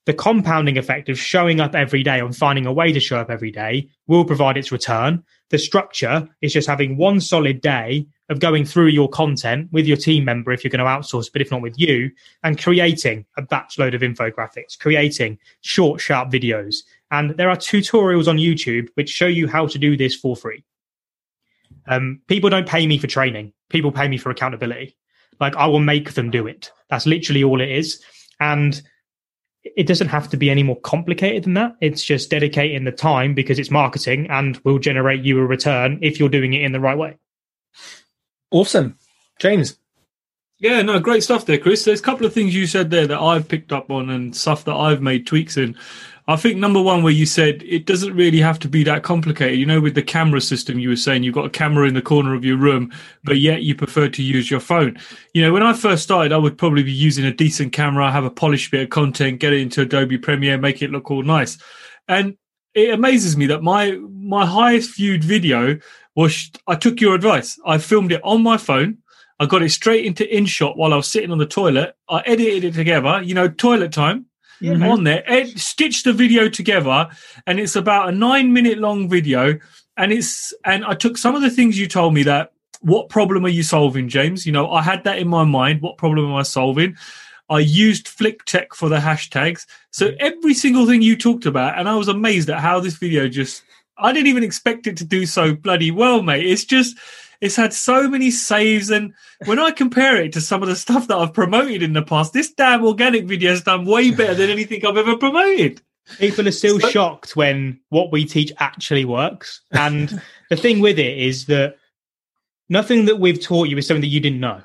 the compounding effect of showing up every day and finding a way to show up every day will provide its return. The structure is just having one solid day of going through your content with your team member if you're going to outsource, but if not with you, and creating a batch load of infographics, creating short, sharp videos. And there are tutorials on YouTube which show you how to do this for free. Um, people don't pay me for training. People pay me for accountability. Like I will make them do it. That's literally all it is. And it doesn't have to be any more complicated than that. It's just dedicating the time because it's marketing and will generate you a return if you're doing it in the right way. Awesome. James. Yeah, no, great stuff there, Chris. There's a couple of things you said there that I've picked up on and stuff that I've made tweaks in. I think number one, where you said it doesn't really have to be that complicated. You know, with the camera system, you were saying you've got a camera in the corner of your room, but yet you prefer to use your phone. You know, when I first started, I would probably be using a decent camera, have a polished bit of content, get it into Adobe Premiere, make it look all nice. And it amazes me that my my highest viewed video was I took your advice. I filmed it on my phone. I got it straight into InShot while I was sitting on the toilet. I edited it together, you know, toilet time yeah, on there. Ed stitched the video together, and it's about a nine minute long video. And it's and I took some of the things you told me that what problem are you solving, James? You know, I had that in my mind. What problem am I solving? I used FlickTech for the hashtags. So every single thing you talked about, and I was amazed at how this video just I didn't even expect it to do so bloody well, mate. It's just it's had so many saves, and when I compare it to some of the stuff that I've promoted in the past, this damn organic video has done way better than anything I've ever promoted. People are still so- shocked when what we teach actually works. And the thing with it is that nothing that we've taught you is something that you didn't know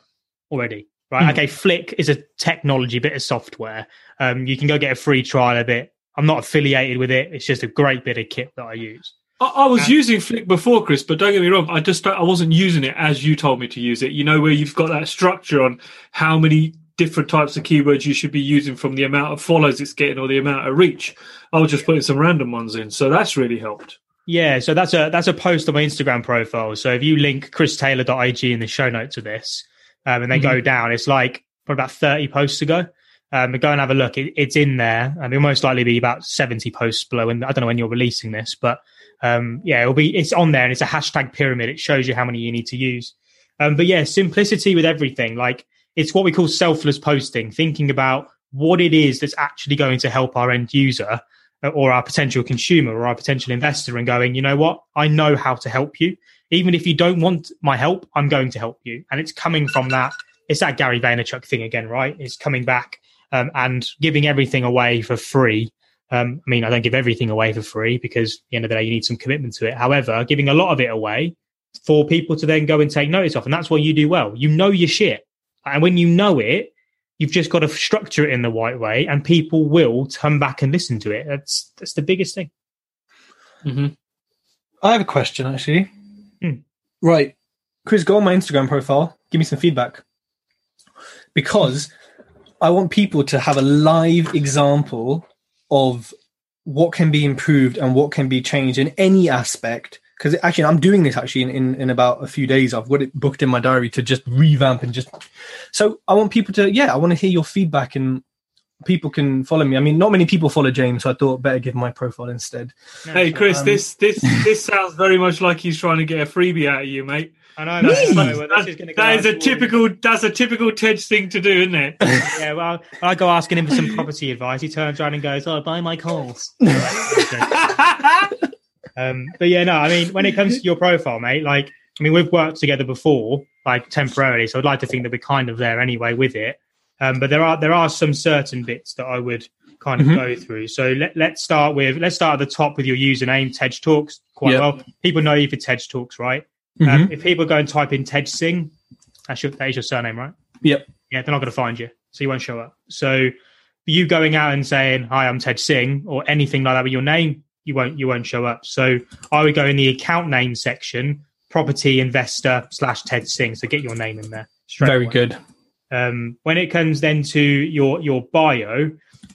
already. Right. Mm. Okay. Flick is a technology bit of software. Um, you can go get a free trial of it. I'm not affiliated with it. It's just a great bit of kit that I use. I, I was using Flick before, Chris, but don't get me wrong. I just I wasn't using it as you told me to use it. You know, where you've got that structure on how many different types of keywords you should be using from the amount of follows it's getting or the amount of reach. I was just putting some random ones in, so that's really helped. Yeah, so that's a that's a post on my Instagram profile. So if you link christaylor.ig in the show notes of this, um, and then mm-hmm. go down, it's like for about thirty posts ago. Um, go and have a look. It, it's in there. I mean, it'll most likely be about seventy posts below. And I don't know when you're releasing this, but um, yeah, it'll be it's on there and it's a hashtag pyramid. It shows you how many you need to use. Um, but yeah, simplicity with everything. Like it's what we call selfless posting, thinking about what it is that's actually going to help our end user uh, or our potential consumer or our potential investor and going, you know what? I know how to help you. Even if you don't want my help, I'm going to help you. And it's coming from that. It's that Gary Vaynerchuk thing again, right? It's coming back um, and giving everything away for free um, I mean, I don't give everything away for free because at the end of the day, you need some commitment to it. However, giving a lot of it away for people to then go and take notice of, and that's what you do well. You know your shit, and when you know it, you've just got to structure it in the right way, and people will come back and listen to it. That's that's the biggest thing. Mm-hmm. I have a question actually. Hmm. Right, Chris, go on my Instagram profile. Give me some feedback because I want people to have a live example of what can be improved and what can be changed in any aspect. Because actually i'm doing this actually in, in, in, about a few days. I've got it booked in my diary to just revamp and just so i want people to yeah i want to hear your feedback and people can follow me. I mean not many people follow james so i thought better give my profile instead. Hey chris um, this this this sounds very much like he's trying to get a freebie out of you mate I know. That's, that's, that is a typical. That's a typical Tej thing to do, isn't it? yeah. Well, I go asking him for some property advice. He turns around and goes, "Oh, buy my calls." um, but yeah, no. I mean, when it comes to your profile, mate, like, I mean, we've worked together before, like temporarily, so I'd like to think that we're kind of there anyway with it. Um, but there are there are some certain bits that I would kind of mm-hmm. go through. So let, let's start with let's start at the top with your username, Tej Talks. Quite yep. well. People know you for Tej Talks, right? Um, mm-hmm. Um, if people go and type in Tej Singh, that's your, that is your surname, right? Yep. Yeah, they're not going to find you, so you won't show up. So you going out and saying hi, I'm Tej Singh, or anything like that with your name, you won't you won't show up. So I would go in the account name section, property investor slash Tej Singh. So get your name in there. Very away. good. Um, when it comes then to your your bio,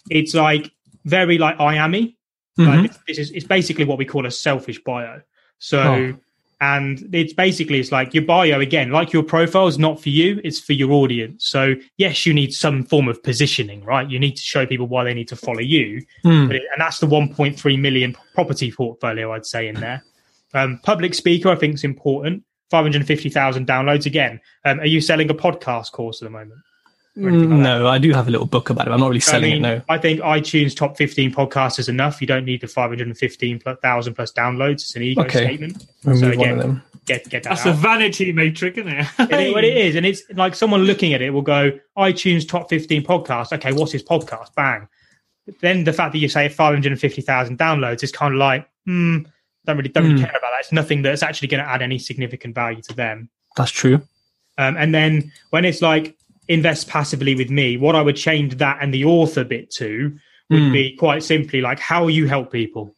it's like very like I am mm-hmm. Like this is it's basically what we call a selfish bio. So. Oh and it's basically it's like your bio again like your profile is not for you it's for your audience. So yes you need some form of positioning right? You need to show people why they need to follow you. But it, and that's the 1.3 million property portfolio i'd say in there. Um, public speaker i think is important. 550000 downloads again. Um, are you selling a podcast course at the moment like that? No, I do have a little book about it. I'm not really selling I mean, it. No. I think iTunes top 15 podcasts is enough. You don't need the 515,000 plus downloads. It's an ego Okay. statement. Remove so one again, of them. get get that That's out. a vanity metric, isn't it? It is what it is, and it's like someone looking at it will go iTunes top 15 podcast. Okay, what's his podcast? Bang. Then the fact that you say 550,000 downloads is kind of like, hmm, don't really don't really Hmm. care about that. It's nothing that's actually going to add any significant value to them. That's true. Um, and then when it's like invest passively with me, what I would change that and the author bit to would Hmm. be quite simply like how you help people.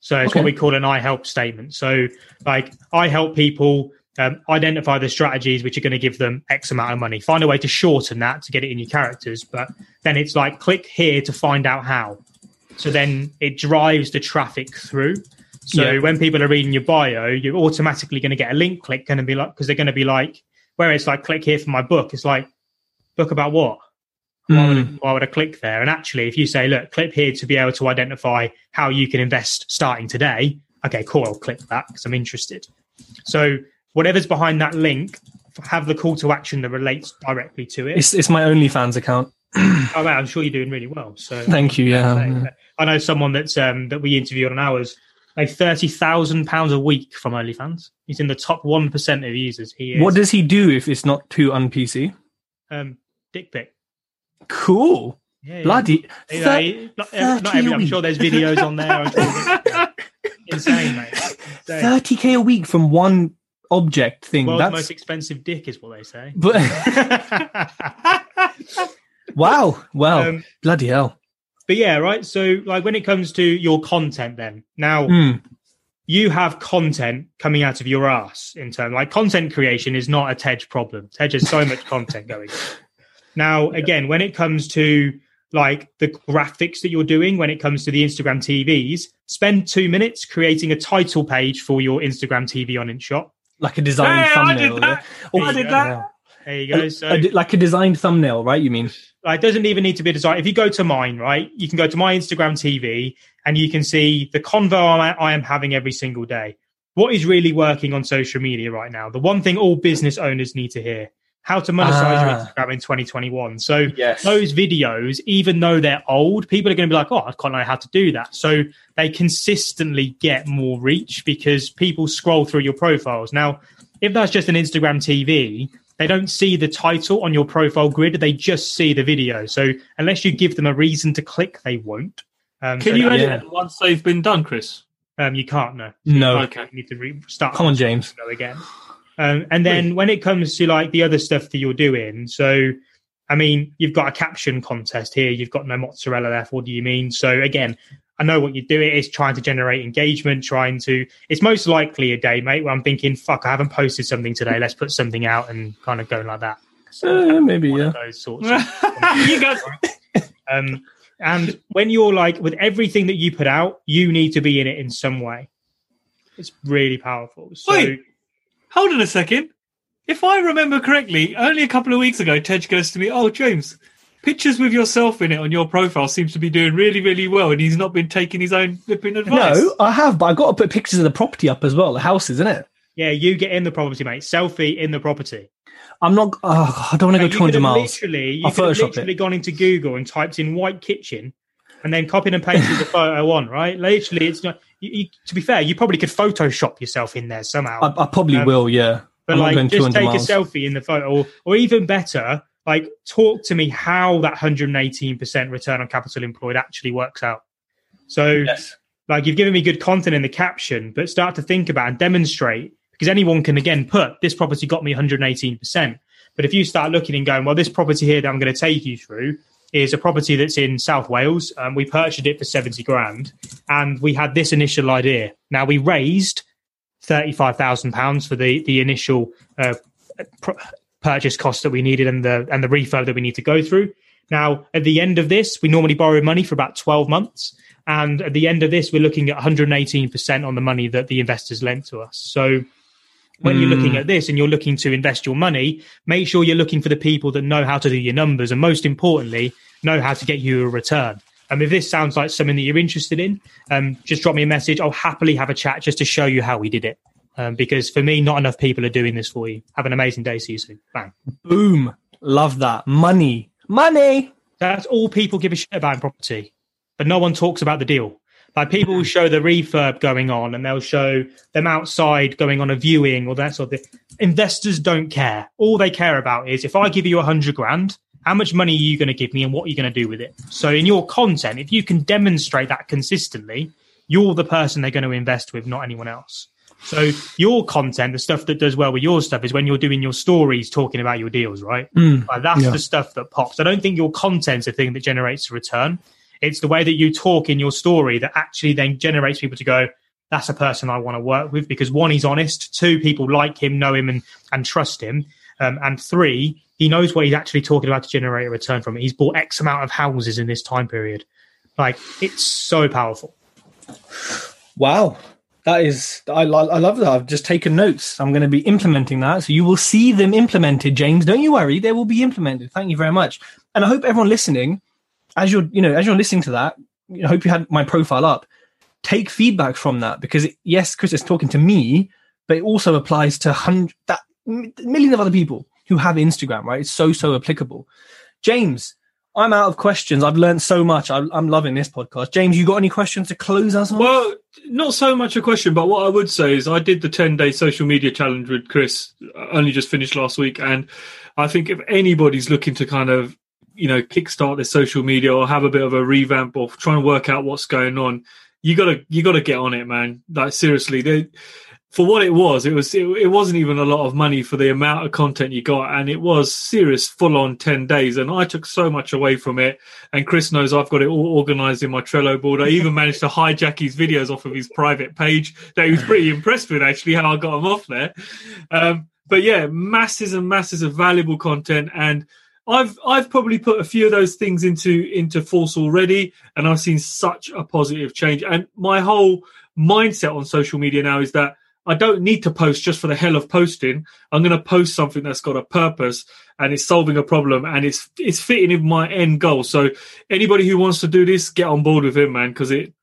So it's Okay. what we call an I help statement. So like I help people um, identify the strategies which are going to give them X amount of money. Find a way to shorten that to get it in your characters. But then it's like click here to find out how. So then it drives the traffic through. So Yeah. when people are reading your bio, you're automatically going to get a link click going to be like because they're going to be like where it's like click here for my book. It's like book about what? Why, would I, Mm. why would I click there? And actually, if you say, look, click here to be able to identify how you can invest starting today, okay, cool, I'll click that because I'm interested. So whatever's behind that link, have the call to action that relates directly to it. It's it's my OnlyFans account. oh, man, I'm sure you're doing really well. So Thank you. Yeah. I know someone that's um, that we interviewed on ours. Like thirty thousand pounds a week from OnlyFans. He's in the top one percent of users. He is. What does he do if it's not too un PC? um, dick pic? Cool. Yeah, yeah. Bloody. You know, Thir- not, not 30 every, I'm sure there's videos on there. Sure Insane, mate. Insane. 30k a week from one object thing. World's That's most expensive dick is what they say. but wow, wow, Um, bloody hell. but yeah, right. So, like, when it comes to your content, then now Hmm. you have content coming out of your ass in terms like content creation is not a Tej problem. Tej has so much content going. Now, again, when it comes to like the graphics that you're doing, when it comes to the Instagram TVs, spend two minutes creating a title page for your Instagram TV on InShot. Like a designed Hey, I thumbnail. did that. yeah? I did that. There you go. So, A- a- like a designed thumbnail, right? You mean? like, it doesn't even need to be designed. If you go to mine, right, you can go to my Instagram TV and you can see the convo I, I am having every single day. What is really working on social media right now? The one thing all business owners need to hear: how to monetize your Ah. Instagram in 2021. So Yes. those videos, even though they're old, people are going to be like, "Oh, I can't know how to do that." So they consistently get more reach because people scroll through your profiles. Now, if that's just an Instagram TV, they don't see the title on your profile grid; they just see the video. So unless you give them a reason to click, they won't. Um, Can so you edit Yeah. them once they've been done, Chris? Um, you can't no. No. You Okay. You need to re- start. Come on, James. Go again. Um, and then when it comes to like the other stuff that you're doing, so I mean, you've got a caption contest here. You've got no mozzarella left. What do you mean? So again, I know what you're doing is trying to generate engagement, trying to. It's most likely a day, mate, where I'm thinking, "Fuck, I haven't posted something today. Let's put something out," and kind of going like that. Uh, maybe, yeah. those sorts. You guys. um, and when you're like with everything that you put out, you need to be in it in some way. It's really powerful. So Wait. Hold on a second. If I remember correctly, only a couple of weeks ago, Tej goes to me, "Oh, James, pictures with yourself in it on your profile seems to be doing really, really well," and he's not been taking his own flipping advice. No, I have, but I've got to put pictures of the property up as well. The house, isn't it? yeah, you get in the property, mate. Selfie in the property. I'm not. Oh, I don't want to go you could 200 miles. Literally, you I'll could have Photoshop literally it. gone into Google and typed in white kitchen, and then copied and pasted the photo on. Right? Literally, it's not. You, to be fair, you probably could Photoshop yourself in there somehow. I, I probably Um, will. Yeah, but I'm like just take miles. a selfie in the photo or, or even better like talk to me how that 118% return on capital employed actually works out so Yes. like you've given me good content in the caption but start to think about and demonstrate because anyone can again put this property got me 118% but if you start looking and going well this property here that i'm going to take you through is a property that's in south wales um, we purchased it for 70 grand and we had this initial idea now we raised thirty-five thousand pounds for the the initial uh, pr- purchase cost that we needed and the and the refurb that we need to go through. Now, at the end of this, we normally borrow money for about twelve months, and at the end of this, we're looking at one hundred and eighteen percent on the money that the investors lent to us. So, when you're looking at this and you're looking to invest your money, make sure you're looking for the people that know how to do your numbers and most importantly, know how to get you a return. And if this sounds like something that you're interested in, um, just drop me a message. I'll happily have a chat just to show you how we did it. Um, because for me, not enough people are doing this for you. Have an amazing day. See you soon. Bang. Boom. Love that. Money. Money. That's all people give a shit about in property, but no one talks about the deal. Like people will show the refurb going on and they'll show them outside going on a viewing or that sort of thing. Investors don't care. All they care about is if I give you a hundred grand, how much money are you going to give me and what are you going to do with it? So in your content, if you can demonstrate that consistently, you're the person they're going to invest with, not anyone else. So your content, the stuff that does well with your stuff, is when you're doing your stories talking about your deals, right? Mm, like that's yeah. the stuff that pops. I don't think your content's a thing that generates a return. It's the way that you talk in your story that actually then generates people to go, that's a person I want to work with because one, he's honest. Two, people like him, know him, and and trust him. Um, and three, he knows what he's actually talking about to generate a return from it. He's bought X amount of houses in this time period. Like it's so powerful. Wow. That is, I, I love that. I've just taken notes. I'm going to be implementing that. So you will see them implemented, James. Don't you worry. They will be implemented. Thank you very much. And I hope everyone listening, as you're, you know, as you're listening to that, I hope you had my profile up. Take feedback from that because yes, Chris is talking to me, but it also applies to hundred, that millions of other people who have Instagram, right? It's so, so applicable. James, I'm out of questions. I've learned so much. I, I'm loving this podcast. James, you got any questions to close us on? Well, not so much a question, but what I would say is I did the 10 day social media challenge with Chris, uh, only just finished last week. And I think if anybody's looking to kind of, you know, kickstart their social media or have a bit of a revamp or try and work out what's going on, you gotta, you gotta get on it, man. Like seriously, they, for what it was, it was it, it, wasn't even a lot of money for the amount of content you got, and it was serious, full on ten days. And I took so much away from it. And Chris knows I've got it all organized in my Trello board. I even managed to hijack his videos off of his private page. That he was pretty impressed with actually how I got them off there. Um, but yeah, masses and masses of valuable content and. I've I've probably put a few of those things into into force already, and I've seen such a positive change. And my whole mindset on social media now is that I don't need to post just for the hell of posting. I'm going to post something that's got a purpose and it's solving a problem and it's it's fitting in my end goal. So anybody who wants to do this, get on board with it, man, because it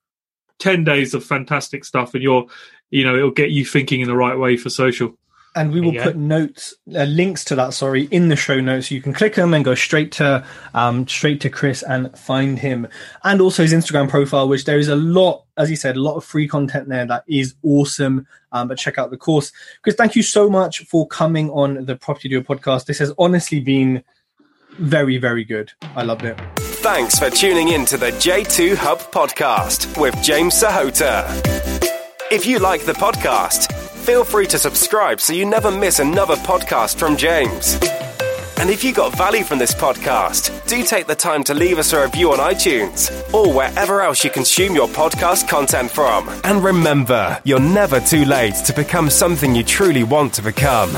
ten days of fantastic stuff and you're you know it'll get you thinking in the right way for social and we will put notes uh, links to that sorry in the show notes. You can click them and go straight to um, straight to chris and find him. And also his instagram profile which there is a lot as he said a lot of free content there that is awesome um, but check out the course. Chris thank you so much for coming on the property duo podcast. This has honestly been very very good. I loved it. Thanks for tuning in to the j2 hub podcast with james sahota if you like the podcast Feel free to subscribe so you never miss another podcast from James. And if you got value from this podcast, do take the time to leave us a review on iTunes or wherever else you consume your podcast content from. And remember, you're never too late to become something you truly want to become.